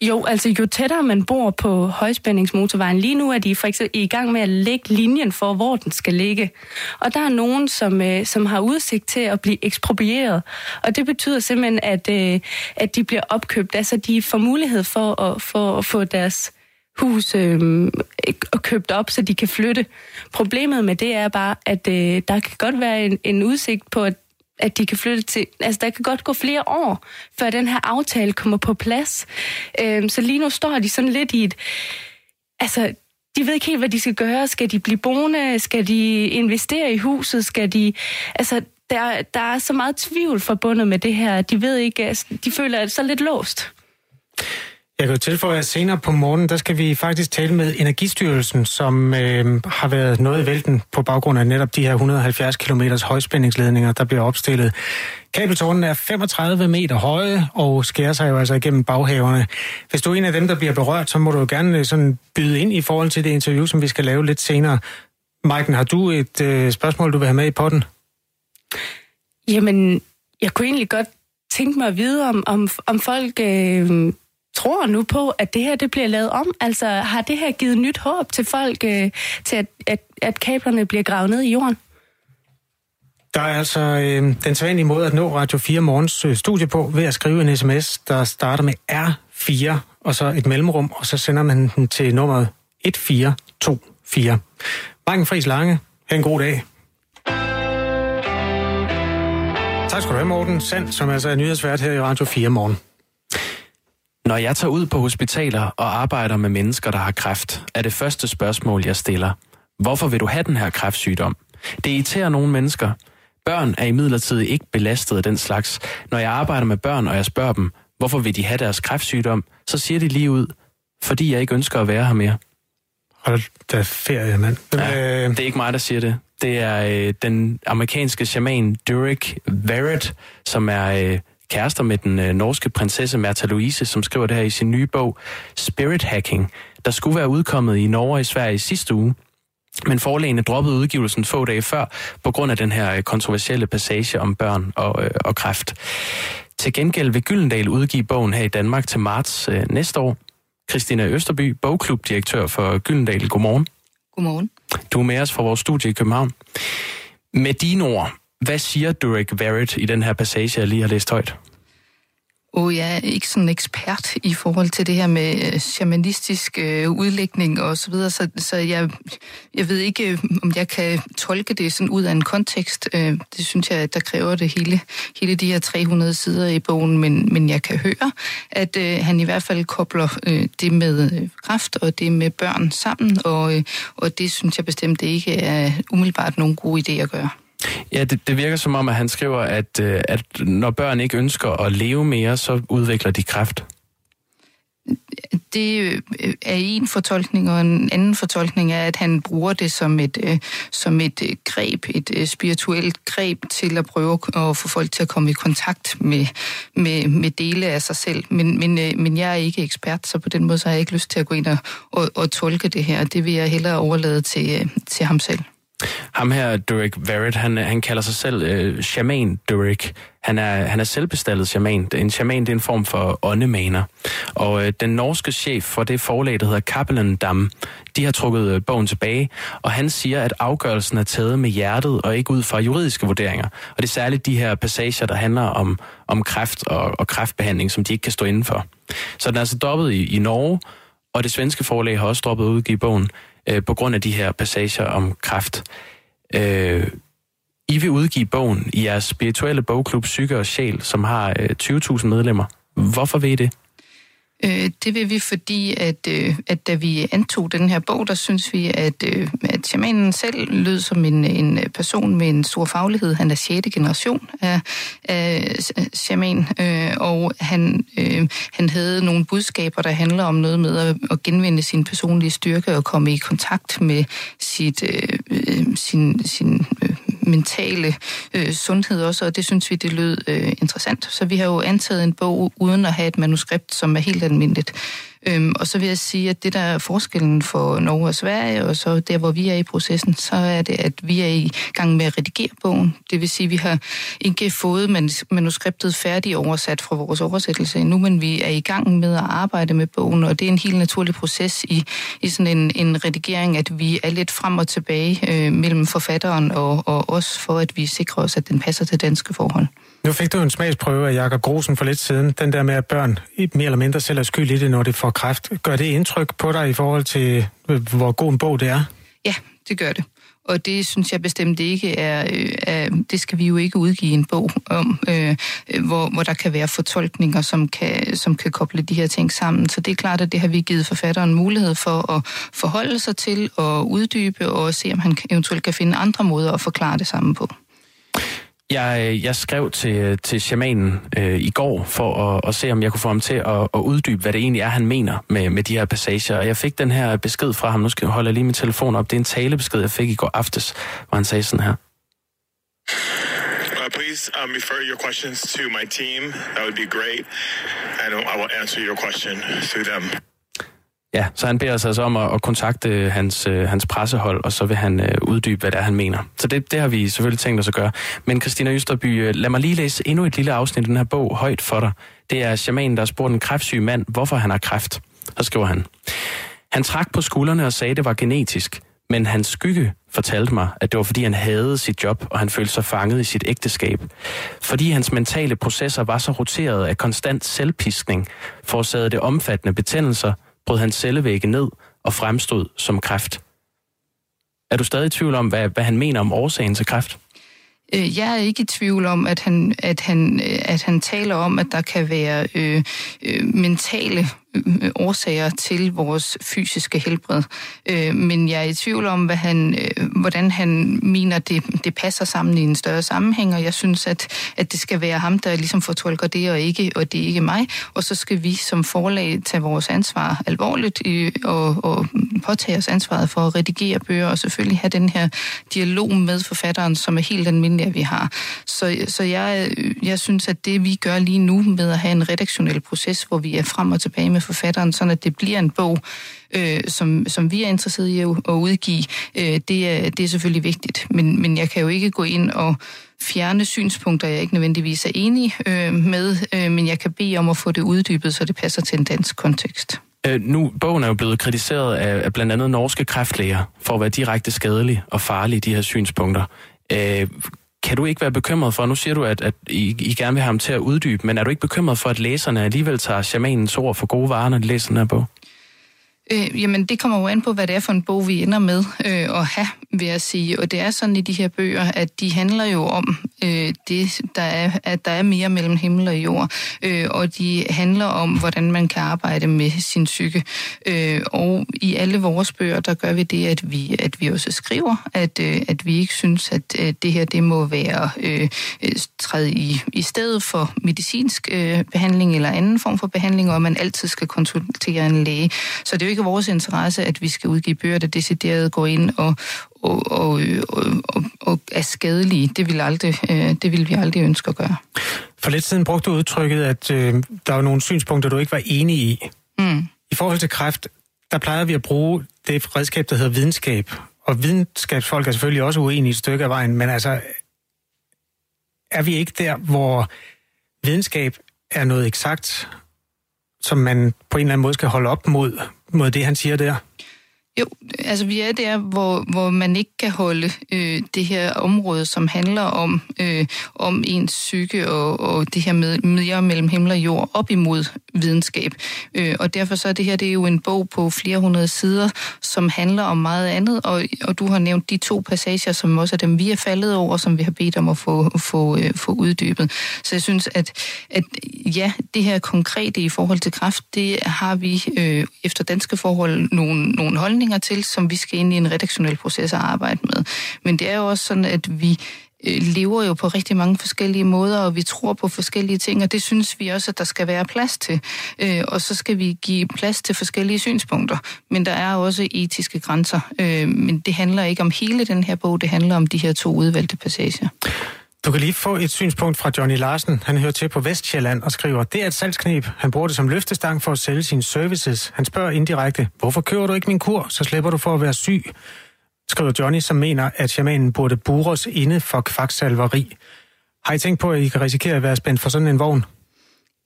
Speaker 7: Jo, altså jo tættere man bor på højspændingsmotorvejen, lige nu er de for eksempel i gang med at lægge linjen for, hvor den skal ligge. Og der er nogen, som, øh, som har udsigt til at blive eksproprieret. Og det betyder simpelthen, at, øh, at de bliver opkøbt. Altså de får mulighed for at, for at få deres hus øh, og købt op, så de kan flytte. Problemet med det er bare, at øh, der kan godt være en, en udsigt på, at at de kan flytte til... Altså, der kan godt gå flere år, før den her aftale kommer på plads. Øhm, så lige nu står de sådan lidt i et... Altså, de ved ikke helt, hvad de skal gøre. Skal de blive boende? Skal de investere i huset? Skal de... Altså, der, der er så meget tvivl forbundet med det her. De ved ikke... Altså, de føler at så lidt låst.
Speaker 1: Jeg kan jo tilføje, at senere på morgen, der skal vi faktisk tale med Energistyrelsen, som øh, har været noget i vælten på baggrund af netop de her 170 km højspændingsledninger, der bliver opstillet. Kabeltårnen er 35 meter høje og skærer sig jo altså igennem baghaverne. Hvis du er en af dem, der bliver berørt, så må du jo gerne øh, sådan byde ind i forhold til det interview, som vi skal lave lidt senere. Maiken, har du et øh, spørgsmål, du vil have med i potten?
Speaker 7: Jamen, jeg kunne egentlig godt tænke mig at vide, om, om, om folk øh, tror nu på, at det her det bliver lavet om. Altså, har det her givet nyt håb til folk, øh, til at, at, at kablerne bliver gravet ned i jorden?
Speaker 1: Der er altså øh, den sædvanlige måde at nå Radio 4 morgens øh, studie på ved at skrive en sms, der starter med R4 og så et mellemrum, og så sender man den til nummeret 1424. Marken Friis Lange, have en god dag. Tak skal du have, Morten Sand, som altså er nyhedsvært her i Radio 4 morgen.
Speaker 2: Når jeg tager ud på hospitaler og arbejder med mennesker, der har kræft, er det første spørgsmål, jeg stiller. Hvorfor vil du have den her kræftsygdom? Det irriterer nogle mennesker. Børn er imidlertid ikke belastet af den slags. Når jeg arbejder med børn, og jeg spørger dem, hvorfor vil de have deres kræftsygdom, så siger de lige ud, fordi jeg ikke ønsker at være her mere.
Speaker 1: Hold da ferie, mand.
Speaker 2: Ja, det er ikke mig, der siger det. Det er øh, den amerikanske shaman Durek Verrett, som er øh, kærester med den øh, norske prinsesse Märtha Louise, som skriver det her i sin nye bog Spirit Hacking, der skulle være udkommet i Norge og i Sverige i sidste uge. Men forlægene droppede udgivelsen få dage før, på grund af den her øh, kontroversielle passage om børn og, øh, og kræft. Til gengæld vil Gyldendal udgive bogen her i Danmark til marts øh, næste år. Christina Østerby, bogklubdirektør for Gyldendal. Godmorgen.
Speaker 8: Godmorgen.
Speaker 2: Du er med os fra vores studie i København. Med dine ord, hvad siger Derek Verrett i den her passage, jeg lige har læst højt?
Speaker 8: Og jeg er ikke sådan ekspert i forhold til det her med øh, shamanistisk øh, udlægning og så videre, så, så jeg, jeg ved ikke, øh, om jeg kan tolke det sådan ud af en kontekst. Øh, det synes jeg, der kræver det hele, hele de her 300 sider i bogen, men, men jeg kan høre, at øh, han i hvert fald kobler øh, det med øh, kraft og det med børn sammen, og, øh, og det synes jeg bestemt ikke er umiddelbart nogen god idé at gøre.
Speaker 2: Ja, det, det virker som om, at han skriver, at, øh, at når børn ikke ønsker at leve mere, så udvikler de kræft.
Speaker 8: Det øh, er en fortolkning, og en anden fortolkning er, at han bruger det som et, øh, som et greb, et spirituelt greb til at prøve at få folk til at komme i kontakt med, med, med dele af sig selv. Men, men, men jeg er ikke ekspert, så på den måde så har jeg ikke lyst til at gå ind og, og, og tolke det her. Det vil jeg hellere overlade til, til ham selv.
Speaker 2: Ham her, Derek Verrett, han, øh, han kalder sig selv øh, shaman Derek. Han er, han er selvbestallet shaman. En shaman det er en form for åndemaner. Og øh, den norske chef for det forlag, der hedder Kappelen Dam, de har trukket øh, bogen tilbage, og han siger, at afgørelsen er taget med hjertet og ikke ud fra juridiske vurderinger. Og det er særligt de her passager, der handler om, om kræft og, og kræftbehandling, som de ikke kan stå indenfor. Så den er altså dobbelt i, i Norge, og det svenske forlag har også droppet at udgive bogen øh, på grund af de her passager om kræft. Øh, I vil udgive bogen i jeres spirituelle bogklub Psyke og Sjæl, som har øh, 20.000 medlemmer. Hvorfor vil I det?
Speaker 8: Øh, det vil vi, fordi at, øh, at da vi antog den her bog, der synes vi, at, øh, at shamanen selv lød som en, en person med en stor faglighed. Han er 6. generation af, af shaman, øh, og han, øh, han havde nogle budskaber, der handler om noget med at, at genvinde sin personlige styrke og komme i kontakt med sit, øh, øh sin, sin øh, mentale øh, sundhed også, og det synes vi, det lød øh, interessant. Så vi har jo antaget en bog uden at have et manuskript, som er helt almindeligt. Øhm, og så vil jeg sige, at det der er forskellen for Norge og Sverige, og så der, hvor vi er i processen, så er det, at vi er i gang med at redigere bogen. Det vil sige, at vi har ikke fået manuskriptet færdig oversat fra vores oversættelse endnu, men vi er i gang med at arbejde med bogen, og det er en helt naturlig proces i, i sådan en, en redigering, at vi er lidt frem og tilbage øh, mellem forfatteren og, og os, for at vi sikrer os, at den passer til danske forhold.
Speaker 1: Nu fik du en smagsprøve af Jakob Grosen for lidt siden. Den der med, at børn mere eller mindre selv er skyld i det, når det får kræft. Gør det indtryk på dig i forhold til, øh, hvor god en bog det er?
Speaker 8: Ja, det gør det. Og det synes jeg bestemt ikke er, øh, er det skal vi jo ikke udgive en bog om, øh, øh, hvor, hvor der kan være fortolkninger, som kan, som kan koble de her ting sammen. Så det er klart, at det har vi givet forfatteren mulighed for at forholde sig til og uddybe og se, om han eventuelt kan finde andre måder at forklare det sammen på.
Speaker 2: Jeg, øh, jeg skrev til, til shamanen øh, i går for at, at se, om jeg kunne få ham til at, at uddybe, hvad det egentlig er, han mener med, med de her passager. Og jeg fik den her besked fra ham. Nu skal jeg holde lige min telefon op. Det er en talebesked, jeg fik i går aftes, hvor han sagde sådan her.
Speaker 9: Uh, please um, refer your questions to my team. That would be great. And I will answer your question through them.
Speaker 2: Ja, så han beder os altså om at, at kontakte hans, øh, hans pressehold, og så vil han øh, uddybe, hvad det er, han mener. Så det, det har vi selvfølgelig tænkt os at gøre. Men Christina Østerby, øh, lad mig lige læse endnu et lille afsnit af den her bog højt for dig. Det er shamanen, der har spurgt en kræftsyg mand, hvorfor han har kræft. Så skriver han. Han trak på skuldrene og sagde, at det var genetisk. Men hans skygge fortalte mig, at det var fordi han havde sit job, og han følte sig fanget i sit ægteskab. Fordi hans mentale processer var så roteret af konstant selvpiskning, forårsagede det omfattende betændelser, brød hans cellevægge ned og fremstod som kræft. Er du stadig i tvivl om, hvad, hvad han mener om årsagen til kræft?
Speaker 8: Øh, jeg er ikke i tvivl om, at han, at han, øh, at han taler om, at der kan være øh, øh, mentale Øh, årsager til vores fysiske helbred. Øh, men jeg er i tvivl om, hvad han, øh, hvordan han mener, det, det passer sammen i en større sammenhæng, og jeg synes, at, at det skal være ham, der ligesom fortolker det, og, ikke, og det er ikke mig. Og så skal vi som forlag tage vores ansvar alvorligt øh, og, og påtage os ansvaret for at redigere bøger, og selvfølgelig have den her dialog med forfatteren, som er helt almindelig, at vi har. Så, så jeg, jeg synes, at det vi gør lige nu med at have en redaktionel proces, hvor vi er frem og tilbage med med forfatteren, sådan at det bliver en bog, øh, som, som vi er interesseret i at, at udgive. Øh, det, er, det er selvfølgelig vigtigt, men, men jeg kan jo ikke gå ind og fjerne synspunkter, jeg ikke nødvendigvis er enig øh, med, øh, men jeg kan bede om at få det uddybet, så det passer til en dansk kontekst.
Speaker 2: Øh, nu, bogen er jo blevet kritiseret af, af blandt andet norske kræftlæger for at være direkte skadelig og farlig, de her synspunkter. Øh, kan du ikke være bekymret for, nu siger du, at, at I, I gerne vil have ham til at uddybe, men er du ikke bekymret for, at læserne alligevel tager shamanens ord for gode varer, når de læser den her bog?
Speaker 8: Øh, jamen, det kommer jo an på, hvad det er for en bog, vi ender med øh, at have, vil jeg sige. Og det er sådan i de her bøger, at de handler jo om øh, det, der er, at der er mere mellem himmel og jord. Øh, og de handler om, hvordan man kan arbejde med sin psyke. Øh, og i alle vores bøger, der gør vi det, at vi, at vi også skriver, at, øh, at vi ikke synes, at øh, det her det må være øh, træde i, i stedet for medicinsk øh, behandling eller anden form for behandling, og at man altid skal konsultere en læge. Så det er jo ikke vores interesse, at vi skal udgive bøger, der decideret går ind og, og, og, og, og, og er skadelige. Det vil, aldrig, øh, det vil vi aldrig ønske at gøre.
Speaker 1: For lidt siden brugte du udtrykket, at øh, der var nogle synspunkter, du ikke var enig i.
Speaker 8: Mm.
Speaker 1: I forhold til kræft, der plejede vi at bruge det redskab, der hedder videnskab. Og videnskabsfolk er selvfølgelig også uenige et stykke af vejen, men altså, er vi ikke der, hvor videnskab er noget eksakt, som man på en eller anden måde skal holde op mod, mod det, han siger der?
Speaker 8: Jo, altså vi er der, hvor, hvor man ikke kan holde øh, det her område, som handler om, øh, om ens psyke og, og det her med mere mellem himmel og jord, op imod videnskab. Øh, og derfor så er det her det er jo en bog på flere hundrede sider, som handler om meget andet, og, og du har nævnt de to passager, som også er dem, vi er faldet over, som vi har bedt om at få, få, øh, få uddybet. Så jeg synes, at, at ja, det her konkrete i forhold til kraft, det har vi øh, efter danske forhold nogle, nogle holdninger til, som vi skal ind i en redaktionel proces at arbejde med. Men det er jo også sådan, at vi øh, lever jo på rigtig mange forskellige måder, og vi tror på forskellige ting, og det synes vi også, at der skal være plads til. Øh, og så skal vi give plads til forskellige synspunkter. Men der er også etiske grænser. Øh, men det handler ikke om hele den her bog, det handler om de her to udvalgte passager.
Speaker 1: Du kan lige få et synspunkt fra Johnny Larsen. Han hører til på Vestjylland og skriver, det er et salgsknep. Han bruger det som løftestang for at sælge sine services. Han spørger indirekte, hvorfor kører du ikke min kur, så slipper du for at være syg? Skriver Johnny, som mener, at shamanen burde bures inde for kvaksalveri. Har I tænkt på, at I kan risikere at være spændt for sådan en vogn?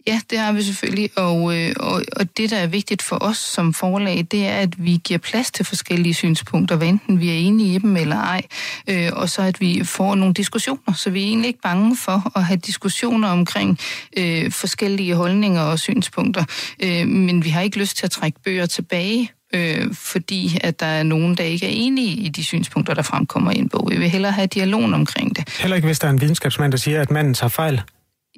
Speaker 8: Ja, det har vi selvfølgelig, og, øh, og, og det, der er vigtigt for os som forlag, det er, at vi giver plads til forskellige synspunkter, hvad enten vi er enige i dem eller ej, øh, og så at vi får nogle diskussioner, så vi er egentlig ikke bange for at have diskussioner omkring øh, forskellige holdninger og synspunkter, øh, men vi har ikke lyst til at trække bøger tilbage, øh, fordi at der er nogen, der ikke er enige i de synspunkter, der fremkommer i en bog. Vi vil hellere have dialogen omkring det.
Speaker 1: Heller ikke, hvis der er en videnskabsmand, der siger, at manden tager fejl.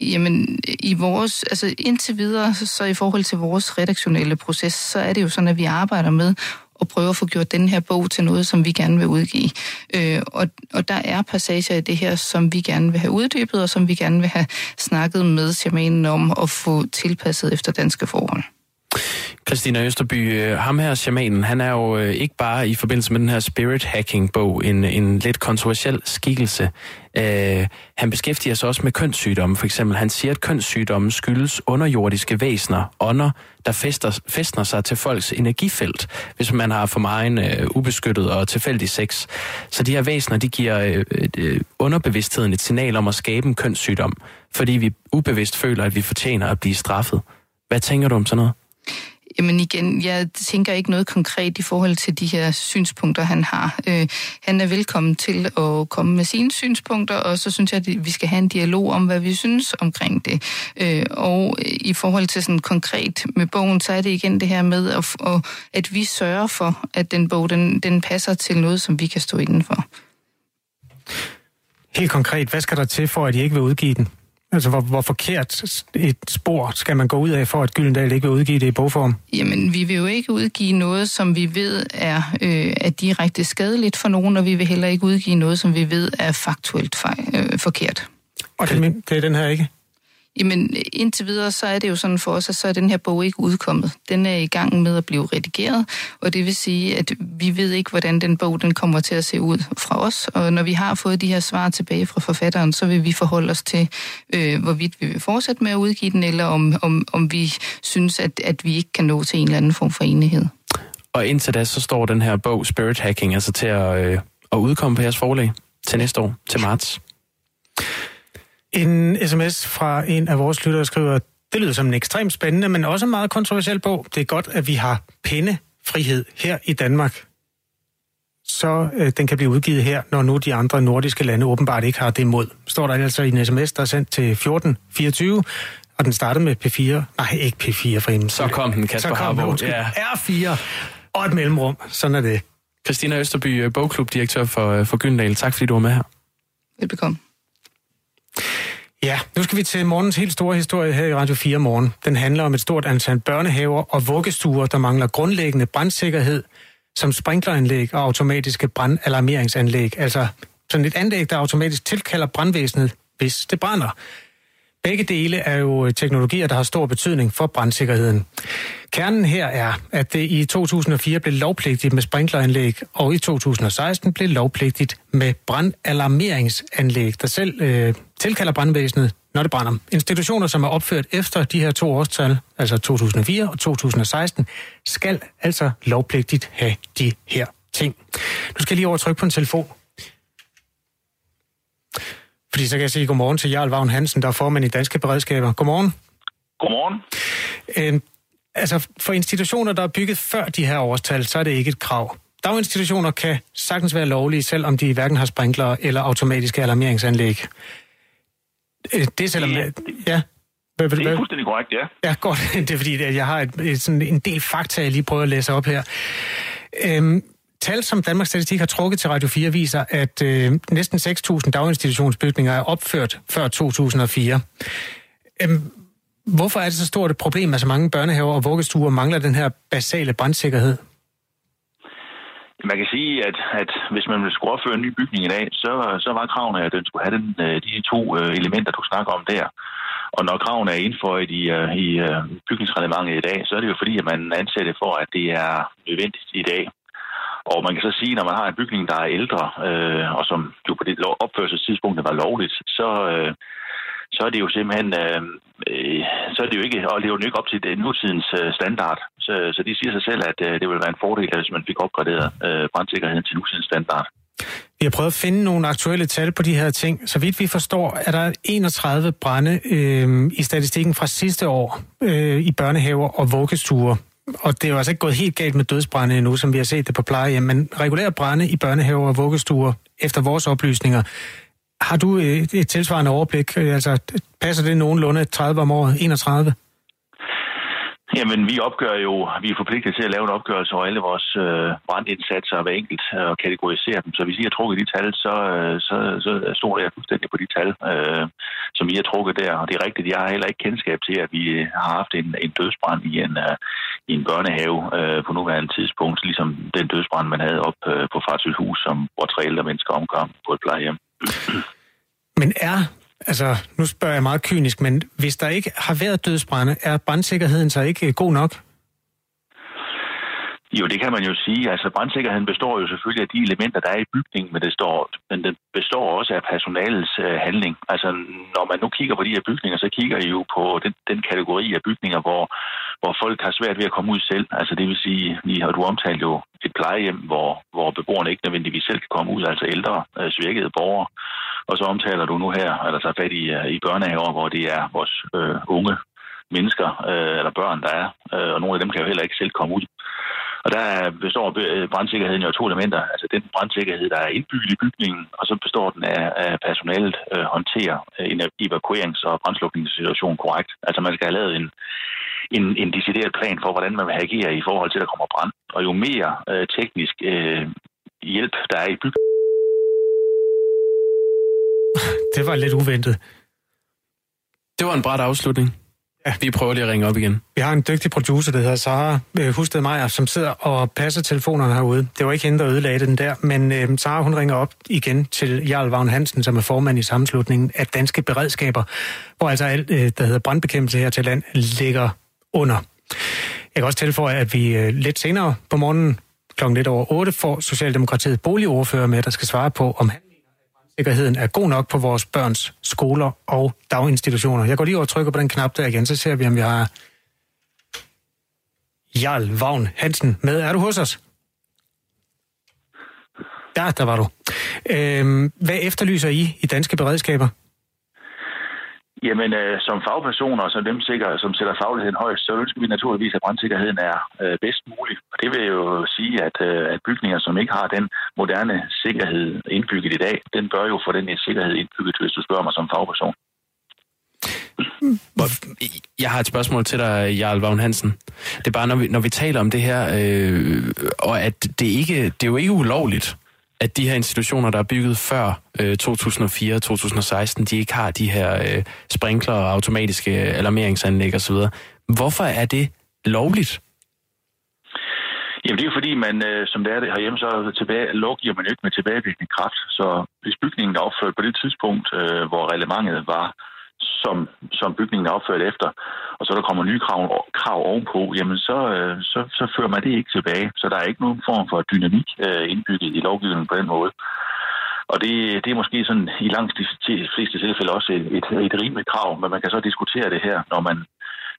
Speaker 8: Jamen, i vores, altså indtil videre, så i forhold til vores redaktionelle proces, så er det jo sådan, at vi arbejder med at prøve at få gjort den her bog til noget, som vi gerne vil udgive. Øh, og, og der er passager i det her, som vi gerne vil have uddybet, og som vi gerne vil have snakket med shamanen om at få tilpasset efter danske forhold.
Speaker 2: Christina Østerby, øh, ham her, shamanen, han er jo øh, ikke bare i forbindelse med den her spirit hacking bog en, en lidt kontroversiel skikkelse. Uh, han beskæftiger sig også med kønssygdomme, for eksempel. Han siger, at kønssygdomme skyldes underjordiske væsener, ånder, der fester, festner sig til folks energifelt, hvis man har for meget uh, ubeskyttet og tilfældig sex. Så de her væsener, de giver uh, uh, underbevidstheden et signal om at skabe en kønssygdom, fordi vi ubevidst føler, at vi fortjener at blive straffet. Hvad tænker du om sådan noget?
Speaker 8: Jamen igen, jeg tænker ikke noget konkret i forhold til de her synspunkter, han har. Øh, han er velkommen til at komme med sine synspunkter, og så synes jeg, at vi skal have en dialog om, hvad vi synes omkring det. Øh, og i forhold til sådan konkret med bogen, så er det igen det her med, at, at vi sørger for, at den bog, den, den passer til noget, som vi kan stå indenfor.
Speaker 1: Helt konkret, hvad skal der til for, at I ikke vil udgive den? Altså, hvor, hvor forkert et spor skal man gå ud af, for at Gyldendal ikke vil udgive det i bogform?
Speaker 8: Jamen, vi vil jo ikke udgive noget, som vi ved er, øh, er direkte skadeligt for nogen, og vi vil heller ikke udgive noget, som vi ved er faktuelt fejl, øh, forkert.
Speaker 1: Og det, det er den her ikke?
Speaker 8: Jamen, indtil videre, så er det jo sådan for os, at så er den her bog ikke udkommet. Den er i gang med at blive redigeret, og det vil sige, at vi ved ikke, hvordan den bog den kommer til at se ud fra os. Og når vi har fået de her svar tilbage fra forfatteren, så vil vi forholde os til, øh, hvorvidt vi vil fortsætte med at udgive den, eller om, om, om vi synes, at, at vi ikke kan nå til en eller anden form for enighed.
Speaker 2: Og indtil da, så står den her bog, Spirit Hacking, altså til at, øh, at udkomme på jeres forlag til næste år, til marts.
Speaker 1: En sms fra en af vores lyttere skriver, det lyder som en ekstremt spændende, men også en meget kontroversiel bog. Det er godt, at vi har pindefrihed her i Danmark. så øh, den kan blive udgivet her, når nu de andre nordiske lande åbenbart ikke har det mod. Står der altså i en sms, der er sendt til 1424, og den startede med P4. Nej, ikke P4 for hende.
Speaker 2: Så kom den, Kasper
Speaker 1: Så kom den,
Speaker 2: Harbo.
Speaker 1: undskyld.
Speaker 2: Ja.
Speaker 1: R4 og et mellemrum. Sådan er det.
Speaker 2: Christina Østerby, øh, bogklubdirektør for, øh, for Gyldendal. Tak fordi du var med her.
Speaker 8: Velbekomme.
Speaker 1: Ja, nu skal vi til morgens helt store historie her i Radio 4 morgen. Den handler om et stort antal børnehaver og vuggestuer, der mangler grundlæggende brandsikkerhed, som sprinkleranlæg og automatiske brandalarmeringsanlæg. Altså sådan et anlæg, der automatisk tilkalder brandvæsenet, hvis det brænder. Begge dele er jo øh, teknologier, der har stor betydning for brandsikkerheden. Kernen her er, at det i 2004 blev lovpligtigt med sprinkleranlæg, og i 2016 blev lovpligtigt med brandalarmeringsanlæg, der selv øh, tilkalder brandvæsenet, når det brænder. Institutioner, som er opført efter de her to årstal, altså 2004 og 2016, skal altså lovpligtigt have de her ting. Nu skal jeg lige over trykke på en telefon. Fordi så kan jeg sige godmorgen til Jarl Vagn Hansen, der er formand i Danske Beredskaber. Godmorgen.
Speaker 10: Godmorgen.
Speaker 1: Øh, altså, for institutioner, der er bygget før de her årstal, så er det ikke et krav. Daginstitutioner kan sagtens være lovlige, selvom de hverken har sprinkler eller automatiske alarmeringsanlæg. Øh, Det er selvom...
Speaker 10: Ja,
Speaker 1: Ja. Hvad, hvad,
Speaker 10: Det er fuldstændig korrekt, ja.
Speaker 1: Ja, godt. Det er fordi, at jeg har et, et, sådan en del fakta, jeg lige prøver at læse op her. Øhm, tal, som Danmarks Statistik har trukket til Radio 4, viser, at øh, næsten 6.000 daginstitutionsbygninger er opført før 2004. Øhm, hvorfor er det så stort et problem, at så mange børnehaver og vuggestuer mangler den her basale brandsikkerhed?
Speaker 10: Man kan sige, at, at hvis man skulle opføre en ny bygning i dag, så, så var kravene, at den skulle have den, øh, de to øh, elementer, du snakker om der. Og når kravene er indføjet i, øh, i bygningsreglementet i dag, så er det jo fordi, at man anser det for, at det er nødvendigt i dag. Og man kan så sige, at når man har en bygning, der er ældre, øh, og som jo på det opførselstidspunkt var lovligt, så, øh, så er det jo simpelthen, øh, øh, så er det jo ikke, og lever jo ikke op til det nutidens øh, standard. Så, så de siger sig selv, at øh, det ville være en fordel, hvis man fik opgraderet øh, brandsikkerheden til nutidens standard.
Speaker 1: Vi har prøvet at finde nogle aktuelle tal på de her ting. Så vidt vi forstår, er der 31 brænde øh, i statistikken fra sidste år øh, i børnehaver og vuggestuer. Og det er jo altså ikke gået helt galt med dødsbrænde endnu, som vi har set det på plejehjem, men regulære brænde i børnehaver og vuggestuer, efter vores oplysninger, har du et, et tilsvarende overblik? Øh, altså, passer det nogenlunde 30 om året? 31?
Speaker 10: Jamen, vi opgør jo, vi er forpligtet til at lave en opgørelse over alle vores øh, brandindsatser hver enkelt øh, og kategorisere dem. Så hvis I har trukket de tal, så, øh, så, så stoler jeg fuldstændig på de tal, øh, som I har trukket der. Og det er rigtigt, jeg har heller ikke kendskab til, at vi har haft en, en dødsbrand i en, øh, i en børnehave øh, på nuværende tidspunkt, ligesom den dødsbrand, man havde op øh, på Fartølhus, som hvor tre ældre mennesker omkom på et plejehjem.
Speaker 1: Men er, altså nu spørger jeg meget kynisk, men hvis der ikke har været dødsbrænde, er brandsikkerheden så ikke øh, god nok?
Speaker 10: Jo, det kan man jo sige. Altså, brandsikkerheden består jo selvfølgelig af de elementer, der er i bygningen, men, det står, men den består også af personalets øh, handling. Altså, når man nu kigger på de her bygninger, så kigger I jo på den, den kategori af bygninger, hvor, hvor folk har svært ved at komme ud selv. Altså, det vil sige, vi har du omtalt jo et plejehjem, hvor, hvor beboerne ikke nødvendigvis selv kan komme ud, altså ældre, øh, svækkede borgere. Og så omtaler du nu her, eller tager fat i, øh, i børnehaver, hvor det er vores øh, unge mennesker øh, eller børn, der er. Øh, og nogle af dem kan jo heller ikke selv komme ud. Og der består øh, brandsikkerheden jo af to elementer. Altså den brandsikkerhed, der er indbygget i bygningen, og så består den af, at personalet øh, håndterer øh, en evakuerings- og brandslukningssituation korrekt. Altså man skal have lavet en, en, en decideret plan for, hvordan man vil agere i forhold til, at der kommer brand. Og jo mere øh, teknisk øh, hjælp, der er i bygningen,
Speaker 1: Det var lidt uventet.
Speaker 2: Det var en bræt afslutning. Ja. Vi prøver lige at ringe op igen.
Speaker 1: Vi har en dygtig producer, der hedder Sara øh, Husted Meier, som sidder og passer telefonerne herude. Det var ikke hende, der ødelagde den der, men øh, Sara hun ringer op igen til Jarl Vagn Hansen, som er formand i sammenslutningen af Danske Beredskaber, hvor altså alt, øh, der hedder brandbekæmpelse her til land, ligger under. Jeg kan også tilføje, at vi øh, lidt senere på morgenen klokken lidt over 8 får Socialdemokratiet boligordfører med, der skal svare på, om han sikkerheden er god nok på vores børns skoler og daginstitutioner. Jeg går lige over og trykker på den knap der igen, så ser vi, om vi har Jarl Vagn Hansen med. Er du hos os? Ja, der var du. Øhm, hvad efterlyser I i danske beredskaber?
Speaker 10: Jamen, øh, som fagpersoner, og som dem sikker, som sætter fagligheden højst, så ønsker vi naturligvis, at brandsikkerheden er øh, bedst mulig. Og det vil jo sige, at, øh, at bygninger, som ikke har den moderne sikkerhed indbygget i dag, den bør jo få den sikkerhed indbygget, hvis du spørger mig som fagperson.
Speaker 2: Jeg har et spørgsmål til dig, Jarl Vagn Hansen. Det er bare, når vi, når vi taler om det her, øh, og at det, ikke, det er jo ikke ulovligt, at de her institutioner, der er bygget før øh, 2004-2016, de ikke har de her øh, sprinkler og automatiske alarmeringsanlæg osv. Hvorfor er det lovligt?
Speaker 10: Jamen det er jo fordi, man øh, som det er det herhjemme, så tilbage, lovgiver man jo ikke med tilbagevirkende kraft. Så hvis bygningen er opført på det tidspunkt, øh, hvor reglementet var som, som bygningen er opført efter, og så der kommer nye krav, krav ovenpå, jamen så, øh, så, så fører man det ikke tilbage. Så der er ikke nogen form for dynamik øh, indbygget i lovgivningen på den måde. Og det, det er måske sådan i langt de fleste tilfælde også et, et, et rimeligt krav, men man kan så diskutere det her, når man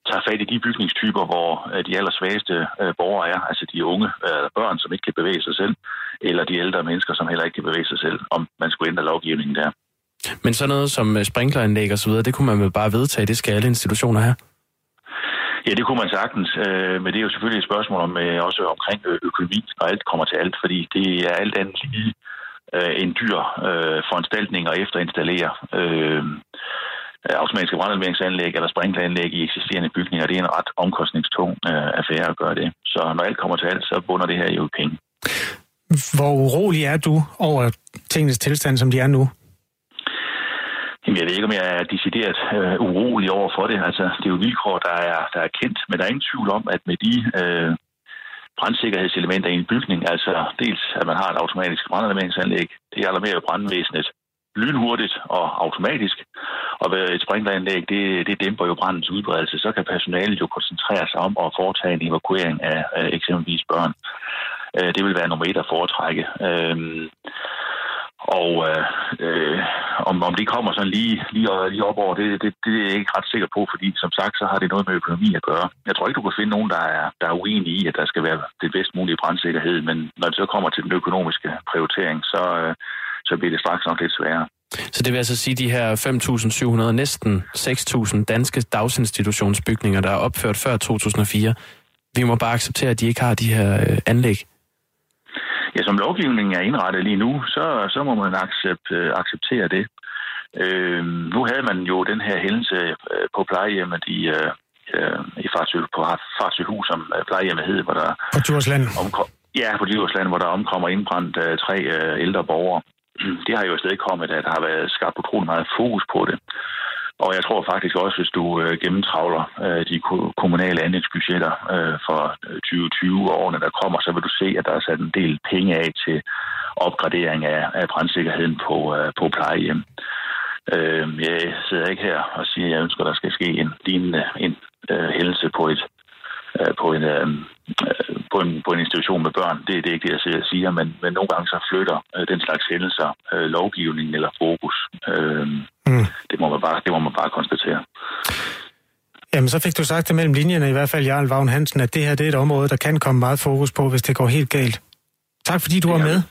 Speaker 10: tager fat i de bygningstyper, hvor øh, de allersvageste borgere er, altså de unge børn, som ikke kan bevæge sig selv, eller de ældre mennesker, som heller ikke kan bevæge sig selv, om man skulle ændre lovgivningen der.
Speaker 2: Men sådan noget som sprinkleranlæg og så videre, det kunne man vel bare vedtage, det skal alle institutioner have?
Speaker 10: Ja, det kunne man sagtens, men det er jo selvfølgelig et spørgsmål om også omkring økonomi, når alt kommer til alt, fordi det er alt andet lige en dyr foranstaltning at efterinstallere automatiske brandalarmeringsanlæg eller sprinkleranlæg i eksisterende bygninger. Det er en ret omkostningstung affære at gøre det. Så når alt kommer til alt, så bunder det her jo i penge.
Speaker 1: Hvor urolig er du over tingens tilstand, som de er nu?
Speaker 10: Jeg ved ikke, om jeg er decideret øh, urolig over for det. Altså, det er jo vilkår, der er, der er kendt, men der er ingen tvivl om, at med de øh, brandsikkerhedselementer i en bygning, altså dels, at man har et automatisk brandalarmeringsanlæg, det alarmerer brandvæsenet lynhurtigt og automatisk, og ved et sprinkleranlæg, det, det dæmper jo brandens udbredelse. Så kan personalet jo koncentrere sig om at foretage en evakuering af, øh, eksempelvis børn. Øh, det vil være nummer et at foretrække. Øh, og øh, øh, om, om det kommer sådan lige, lige, lige op over, det, det, det er jeg ikke ret sikker på, fordi som sagt, så har det noget med økonomi at gøre. Jeg tror ikke, du kan finde nogen, der er, der er uenige i, at der skal være det bedst mulige brandsikkerhed, men når det så kommer til den økonomiske prioritering, så, øh, så bliver det straks nok lidt sværere.
Speaker 2: Så det vil altså sige, de her 5.700, næsten 6.000 danske dagsinstitutionsbygninger, der er opført før 2004, vi må bare acceptere, at de ikke har de her øh, anlæg?
Speaker 10: Ja, som lovgivningen er indrettet lige nu, så, så må man accept, øh, acceptere det. Øh, nu havde man jo den her hændelse øh, på plejehjemmet i, øh, øh i Farsø, på Farsøhus, som plejehjemmet hed, hvor der...
Speaker 1: På Djursland?
Speaker 10: Omkom, ja, på Djursland, hvor der omkommer indbrændt øh, tre øh, ældre borgere. Det har jo stadig kommet, at der har været skabt utrolig meget fokus på det. Og jeg tror faktisk også, hvis du øh, gennemtravler øh, de kommunale anlægsbudgetter øh, for øh, 2020 årene, der kommer, så vil du se, at der er sat en del penge af til opgradering af, af brandsikkerheden på, øh, på plejehjem. Øh, jeg sidder ikke her og siger, at jeg ønsker, at der skal ske en lignende en, øh, hændelse på et øh, på en, øh, på, en, på en institution med børn. Det, det er ikke det, jeg siger, men, men nogle gange så flytter øh, den slags hændelser øh, lovgivningen eller fokus. Øh, mm. det, må man bare, det må man bare konstatere.
Speaker 1: Jamen, så fik du sagt det mellem linjerne, i hvert fald Jarl Vagn Hansen, at det her det er et område, der kan komme meget fokus på, hvis det går helt galt. Tak fordi du var med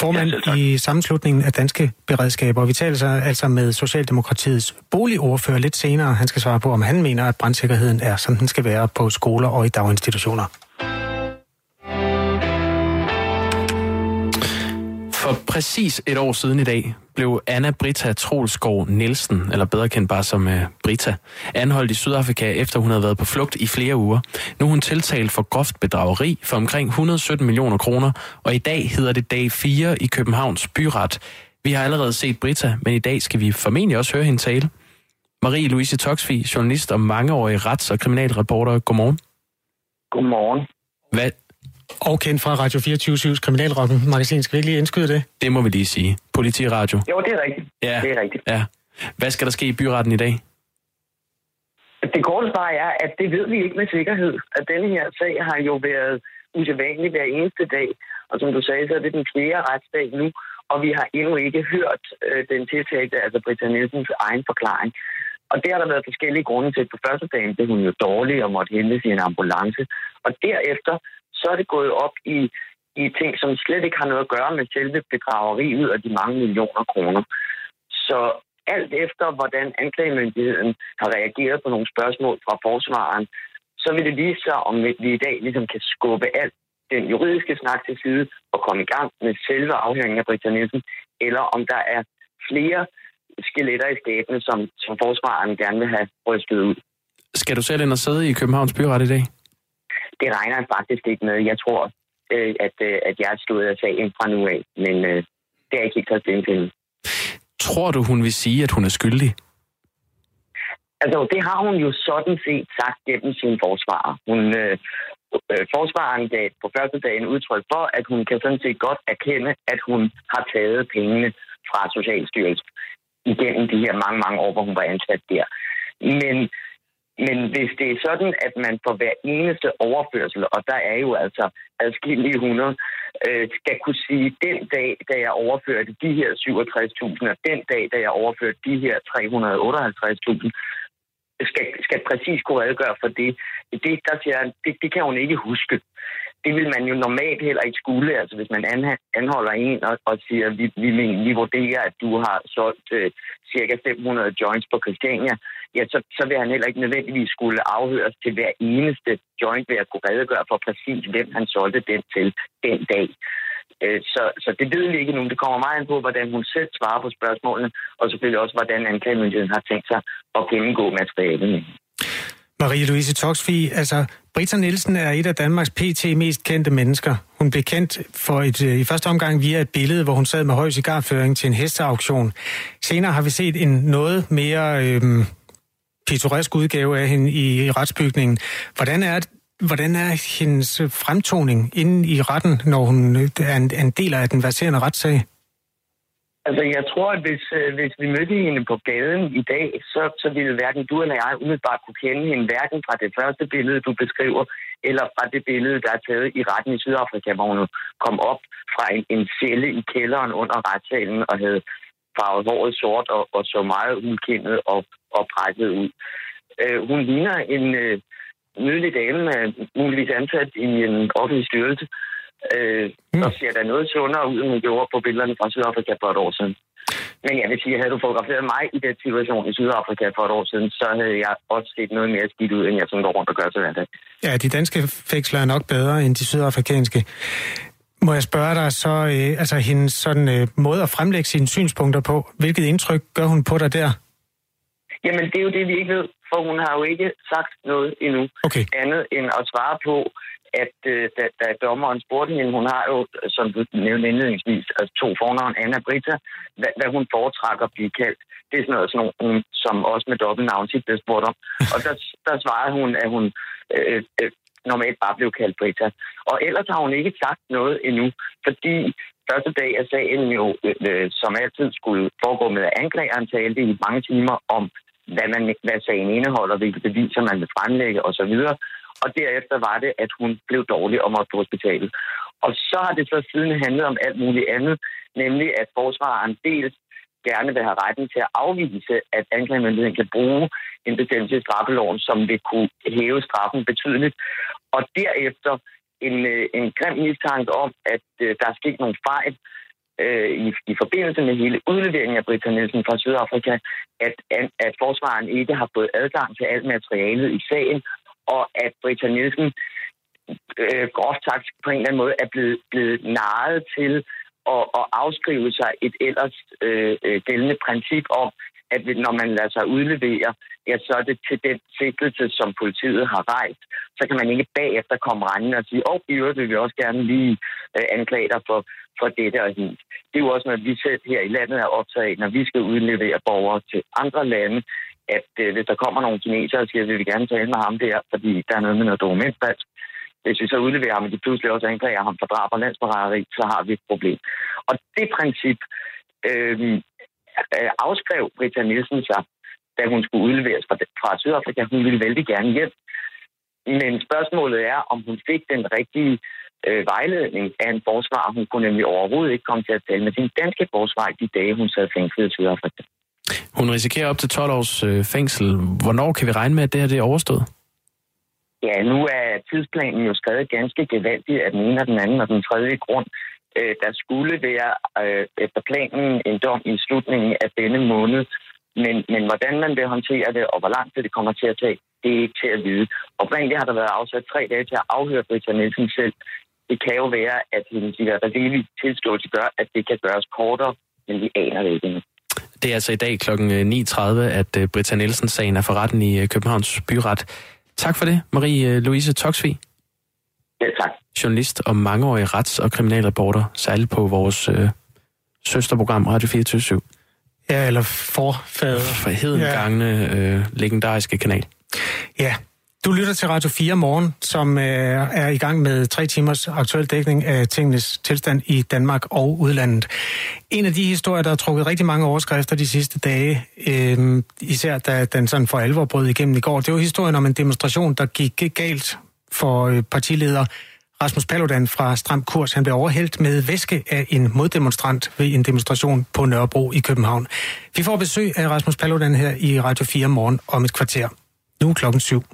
Speaker 1: formand ja, i sammenslutningen af danske beredskaber. Vi taler så altså med Socialdemokratiets boligordfører lidt senere. Han skal svare på, om han mener, at brandsikkerheden er, som den skal være på skoler og i daginstitutioner.
Speaker 2: For præcis et år siden i dag blev Anna Brita Trolskov Nielsen, eller bedre kendt bare som uh, Brita, anholdt i Sydafrika, efter hun havde været på flugt i flere uger. Nu er hun tiltalt for groft bedrageri for omkring 117 millioner kroner, og i dag hedder det dag 4 i Københavns byret. Vi har allerede set Brita, men i dag skal vi formentlig også høre hende tale. Marie-Louise Toxvi, journalist og mangeårig rets- og kriminalreporter. Godmorgen.
Speaker 11: Godmorgen.
Speaker 2: Hvad,
Speaker 1: og kendt fra Radio 24-7's Kriminalrocken magasin. Skal vi ikke lige indskyde det?
Speaker 2: Det må vi lige sige. Politiradio.
Speaker 11: Jo, det er rigtigt.
Speaker 2: Ja.
Speaker 11: Det er rigtigt.
Speaker 2: Ja. Hvad skal der ske i byretten i dag?
Speaker 11: Det korte svar er, at det ved vi ikke med sikkerhed. At denne her sag har jo været usædvanlig hver eneste dag. Og som du sagde, så er det den fjerde retsdag nu, og vi har endnu ikke hørt øh, den tiltalte, altså Britta Nielsens egen forklaring. Og det har der været forskellige grunde til. På første dagen blev hun jo dårlig og måtte hentes i en ambulance. Og derefter så er det gået op i, i ting, som slet ikke har noget at gøre med selve bedrageriet og de mange millioner kroner. Så alt efter, hvordan anklagemyndigheden har reageret på nogle spørgsmål fra forsvaren, så vil det vise sig, om vi i dag ligesom kan skubbe alt den juridiske snak til side og komme i gang med selve afhøringen af Britta Nielsen, eller om der er flere skeletter i skabene, som, som forsvaren gerne vil have rystet ud.
Speaker 2: Skal du selv ind og sidde i Københavns Byret i dag?
Speaker 11: Det regner jeg faktisk ikke med. Jeg tror, øh, at, øh, at jeg er stået af sagen fra nu af, men øh, det er ikke helt taget stilling til.
Speaker 2: Tror du, hun vil sige, at hun er skyldig?
Speaker 11: Altså, det har hun jo sådan set sagt gennem sin forsvarer. Hun, øh, øh, forsvaren gav på første dagen udtryk for, at hun kan sådan set godt erkende, at hun har taget pengene fra Socialstyrelsen igennem de her mange, mange år, hvor hun var ansat der. Men, men hvis det er sådan, at man for hver eneste overførsel, og der er jo altså adskillige hundrede, øh, skal kunne sige, den dag, da jeg overførte de her 67.000, og den dag, da jeg overførte de her 358.000, skal, skal præcis kunne redegøre for det. Det, der siger, det, det kan hun ikke huske. Det vil man jo normalt heller ikke skulle. Altså hvis man anholder en og, og siger, vi, vi, vi vurderer, at du har solgt øh, cirka 500 joints på Christiania, ja, så, så vil han heller ikke nødvendigvis skulle afhøres til hver eneste joint ved at kunne redegøre for præcis, hvem han solgte den til den dag. Øh, så, så det ved vi ikke nu. Det kommer meget an på, hvordan hun selv svarer på spørgsmålene, og selvfølgelig også, hvordan anklagemyndigheden har tænkt sig at gennemgå materialet.
Speaker 1: Marie-Louise Toxvi, altså Britta Nielsen er et af Danmarks PT mest kendte mennesker. Hun blev kendt for et, øh, i første omgang via et billede, hvor hun sad med høj cigarføring til en hesteauktion. Senere har vi set en noget mere øhm, pittoresk udgave af hende i retsbygningen. Hvordan er Hvordan er hendes fremtoning inde i retten, når hun øh, er en, en del af den verserende retssag?
Speaker 11: Altså, jeg tror, at hvis, øh, hvis vi mødte hende på gaden i dag, så, så ville hverken du eller jeg umiddelbart kunne kende hende, hverken fra det første billede, du beskriver, eller fra det billede, der er taget i retten i Sydafrika, hvor hun kom op fra en, en celle i kælderen under retssalen og havde farvet håret sort og, og så meget udkendet og, og brækket ud. Øh, hun ligner en, øh, nydelig dame, er muligvis ansat i en offentlig styrelse, øh, mm. og ser da noget sundere ud, end hun gjorde på billederne fra Sydafrika for et år siden. Men jeg vil sige, at havde du fotograferet mig i den situation i Sydafrika for et år siden, så havde jeg også set noget mere skidt ud, end jeg sådan går rundt og gør til hverdag.
Speaker 1: Ja, de danske fængsler er nok bedre end de sydafrikanske. Må jeg spørge dig så, øh, altså hendes sådan, øh, måde at fremlægge sine synspunkter på, hvilket indtryk gør hun på dig der?
Speaker 11: Jamen, det er jo det, vi ikke ved, for hun har jo ikke sagt noget endnu.
Speaker 1: Okay.
Speaker 11: Andet end at svare på, at øh, da, da dommeren spurgte hende, hun har jo, som du nævnte indledningsvis, altså to fornavn, Anna Britta, hvad, hvad hun foretrækker at blive kaldt. Det er sådan noget, sådan nogle, som også med dobbeltnavn tit bliver spurgt om. Og der, der svarede hun, at hun øh, øh, normalt bare blev kaldt Britta. Og ellers har hun ikke sagt noget endnu, fordi første dag af sagen jo, øh, som altid skulle foregå med anklageren, talte i mange timer om hvad, man, hvad sagen indeholder, hvilke beviser man vil fremlægge osv. Og derefter var det, at hun blev dårlig og måtte på hospitalet. Og så har det så siden handlet om alt muligt andet, nemlig at forsvareren dels gerne vil have retten til at afvise, at anklagemyndigheden kan bruge en bestemmelse i straffeloven, som vil kunne hæve straffen betydeligt. Og derefter en, øh, en grim mistanke om, at øh, der er sket nogle fejl, øh, i, i forbindelse med hele udleveringen af Britta Nielsen fra Sydafrika, at, at, at forsvaren ikke har fået adgang til alt materialet i sagen, og at Britta Nielsen øh, groft sagt på en eller anden måde er blevet, blevet naret til at, at afskrive sig et ellers øh, øh gældende princip om, at når man lader sig udlevere, ja, så er det til den sigtelse, som politiet har rejst. Så kan man ikke bagefter komme rendende og sige, åh, oh, i øvrigt vil vi også gerne lige øh, anklage dig for, for dette og hit. Det er jo også noget, vi selv her i landet er optaget af, når vi skal udlevere borgere til andre lande, at øh, hvis der kommer nogle kinesere og siger, at vi vil gerne tale med ham der, fordi der er noget med noget dokumentfalsk, hvis vi så udleverer ham, og de pludselig også anklager ham for drab og landsforræderi, så har vi et problem. Og det princip øhm, øh, afskrev Britta Nielsen sig, da hun skulle udleveres fra, fra Sydafrika. Hun ville vældig gerne hjem. Men spørgsmålet er, om hun fik den rigtige øh, vejledning af en forsvar. Hun kunne nemlig overhovedet ikke komme til at tale med sin danske forsvar de dage, hun sad fængslet i Sydafrika.
Speaker 2: Hun risikerer op til 12 års øh, fængsel. Hvornår kan vi regne med, at det her det er overstået?
Speaker 11: Ja, nu er tidsplanen jo skrevet ganske gevaldigt af den ene og den anden og den tredje grund. Øh, der skulle være øh, efter planen en dom i slutningen af denne måned, Men, men hvordan man vil håndtere det, og hvor lang tid det kommer til at tage, det er ikke til at vide. Oprindeligt har der været afsat tre dage til at afhøre Britta Nielsen selv. Det kan jo være, at hendes delvis tilståelse gør, at det kan gøres kortere, men vi aner det ikke endnu.
Speaker 2: Det er altså i dag kl. 9.30, øh, at øh, Britta Nielsen-sagen er for retten i øh, Københavns Byret. Tak for det, Marie-Louise Toksvig.
Speaker 11: Ja, tak.
Speaker 2: Journalist og mangeårig rets- og kriminalreporter, særligt på vores øh, søsterprogram Radio 24
Speaker 1: Ja, eller forfader.
Speaker 2: For hedengangne, ja. øh, legendariske kanal.
Speaker 1: Ja, du lytter til Radio 4 morgen, som øh, er i gang med tre timers aktuel dækning af tingenes tilstand i Danmark og udlandet. En af de historier, der har trukket rigtig mange overskrifter de sidste dage, øh, især da den sådan for alvor brød igennem i går, det var historien om en demonstration, der gik galt for øh, partileder Rasmus Paludan fra Stram Kurs. Han blev overhældt med væske af en moddemonstrant ved en demonstration på Nørrebro i København. Vi får besøg af Rasmus Paludan her i Radio 4 morgen om et kvarter. Nu klokken syv.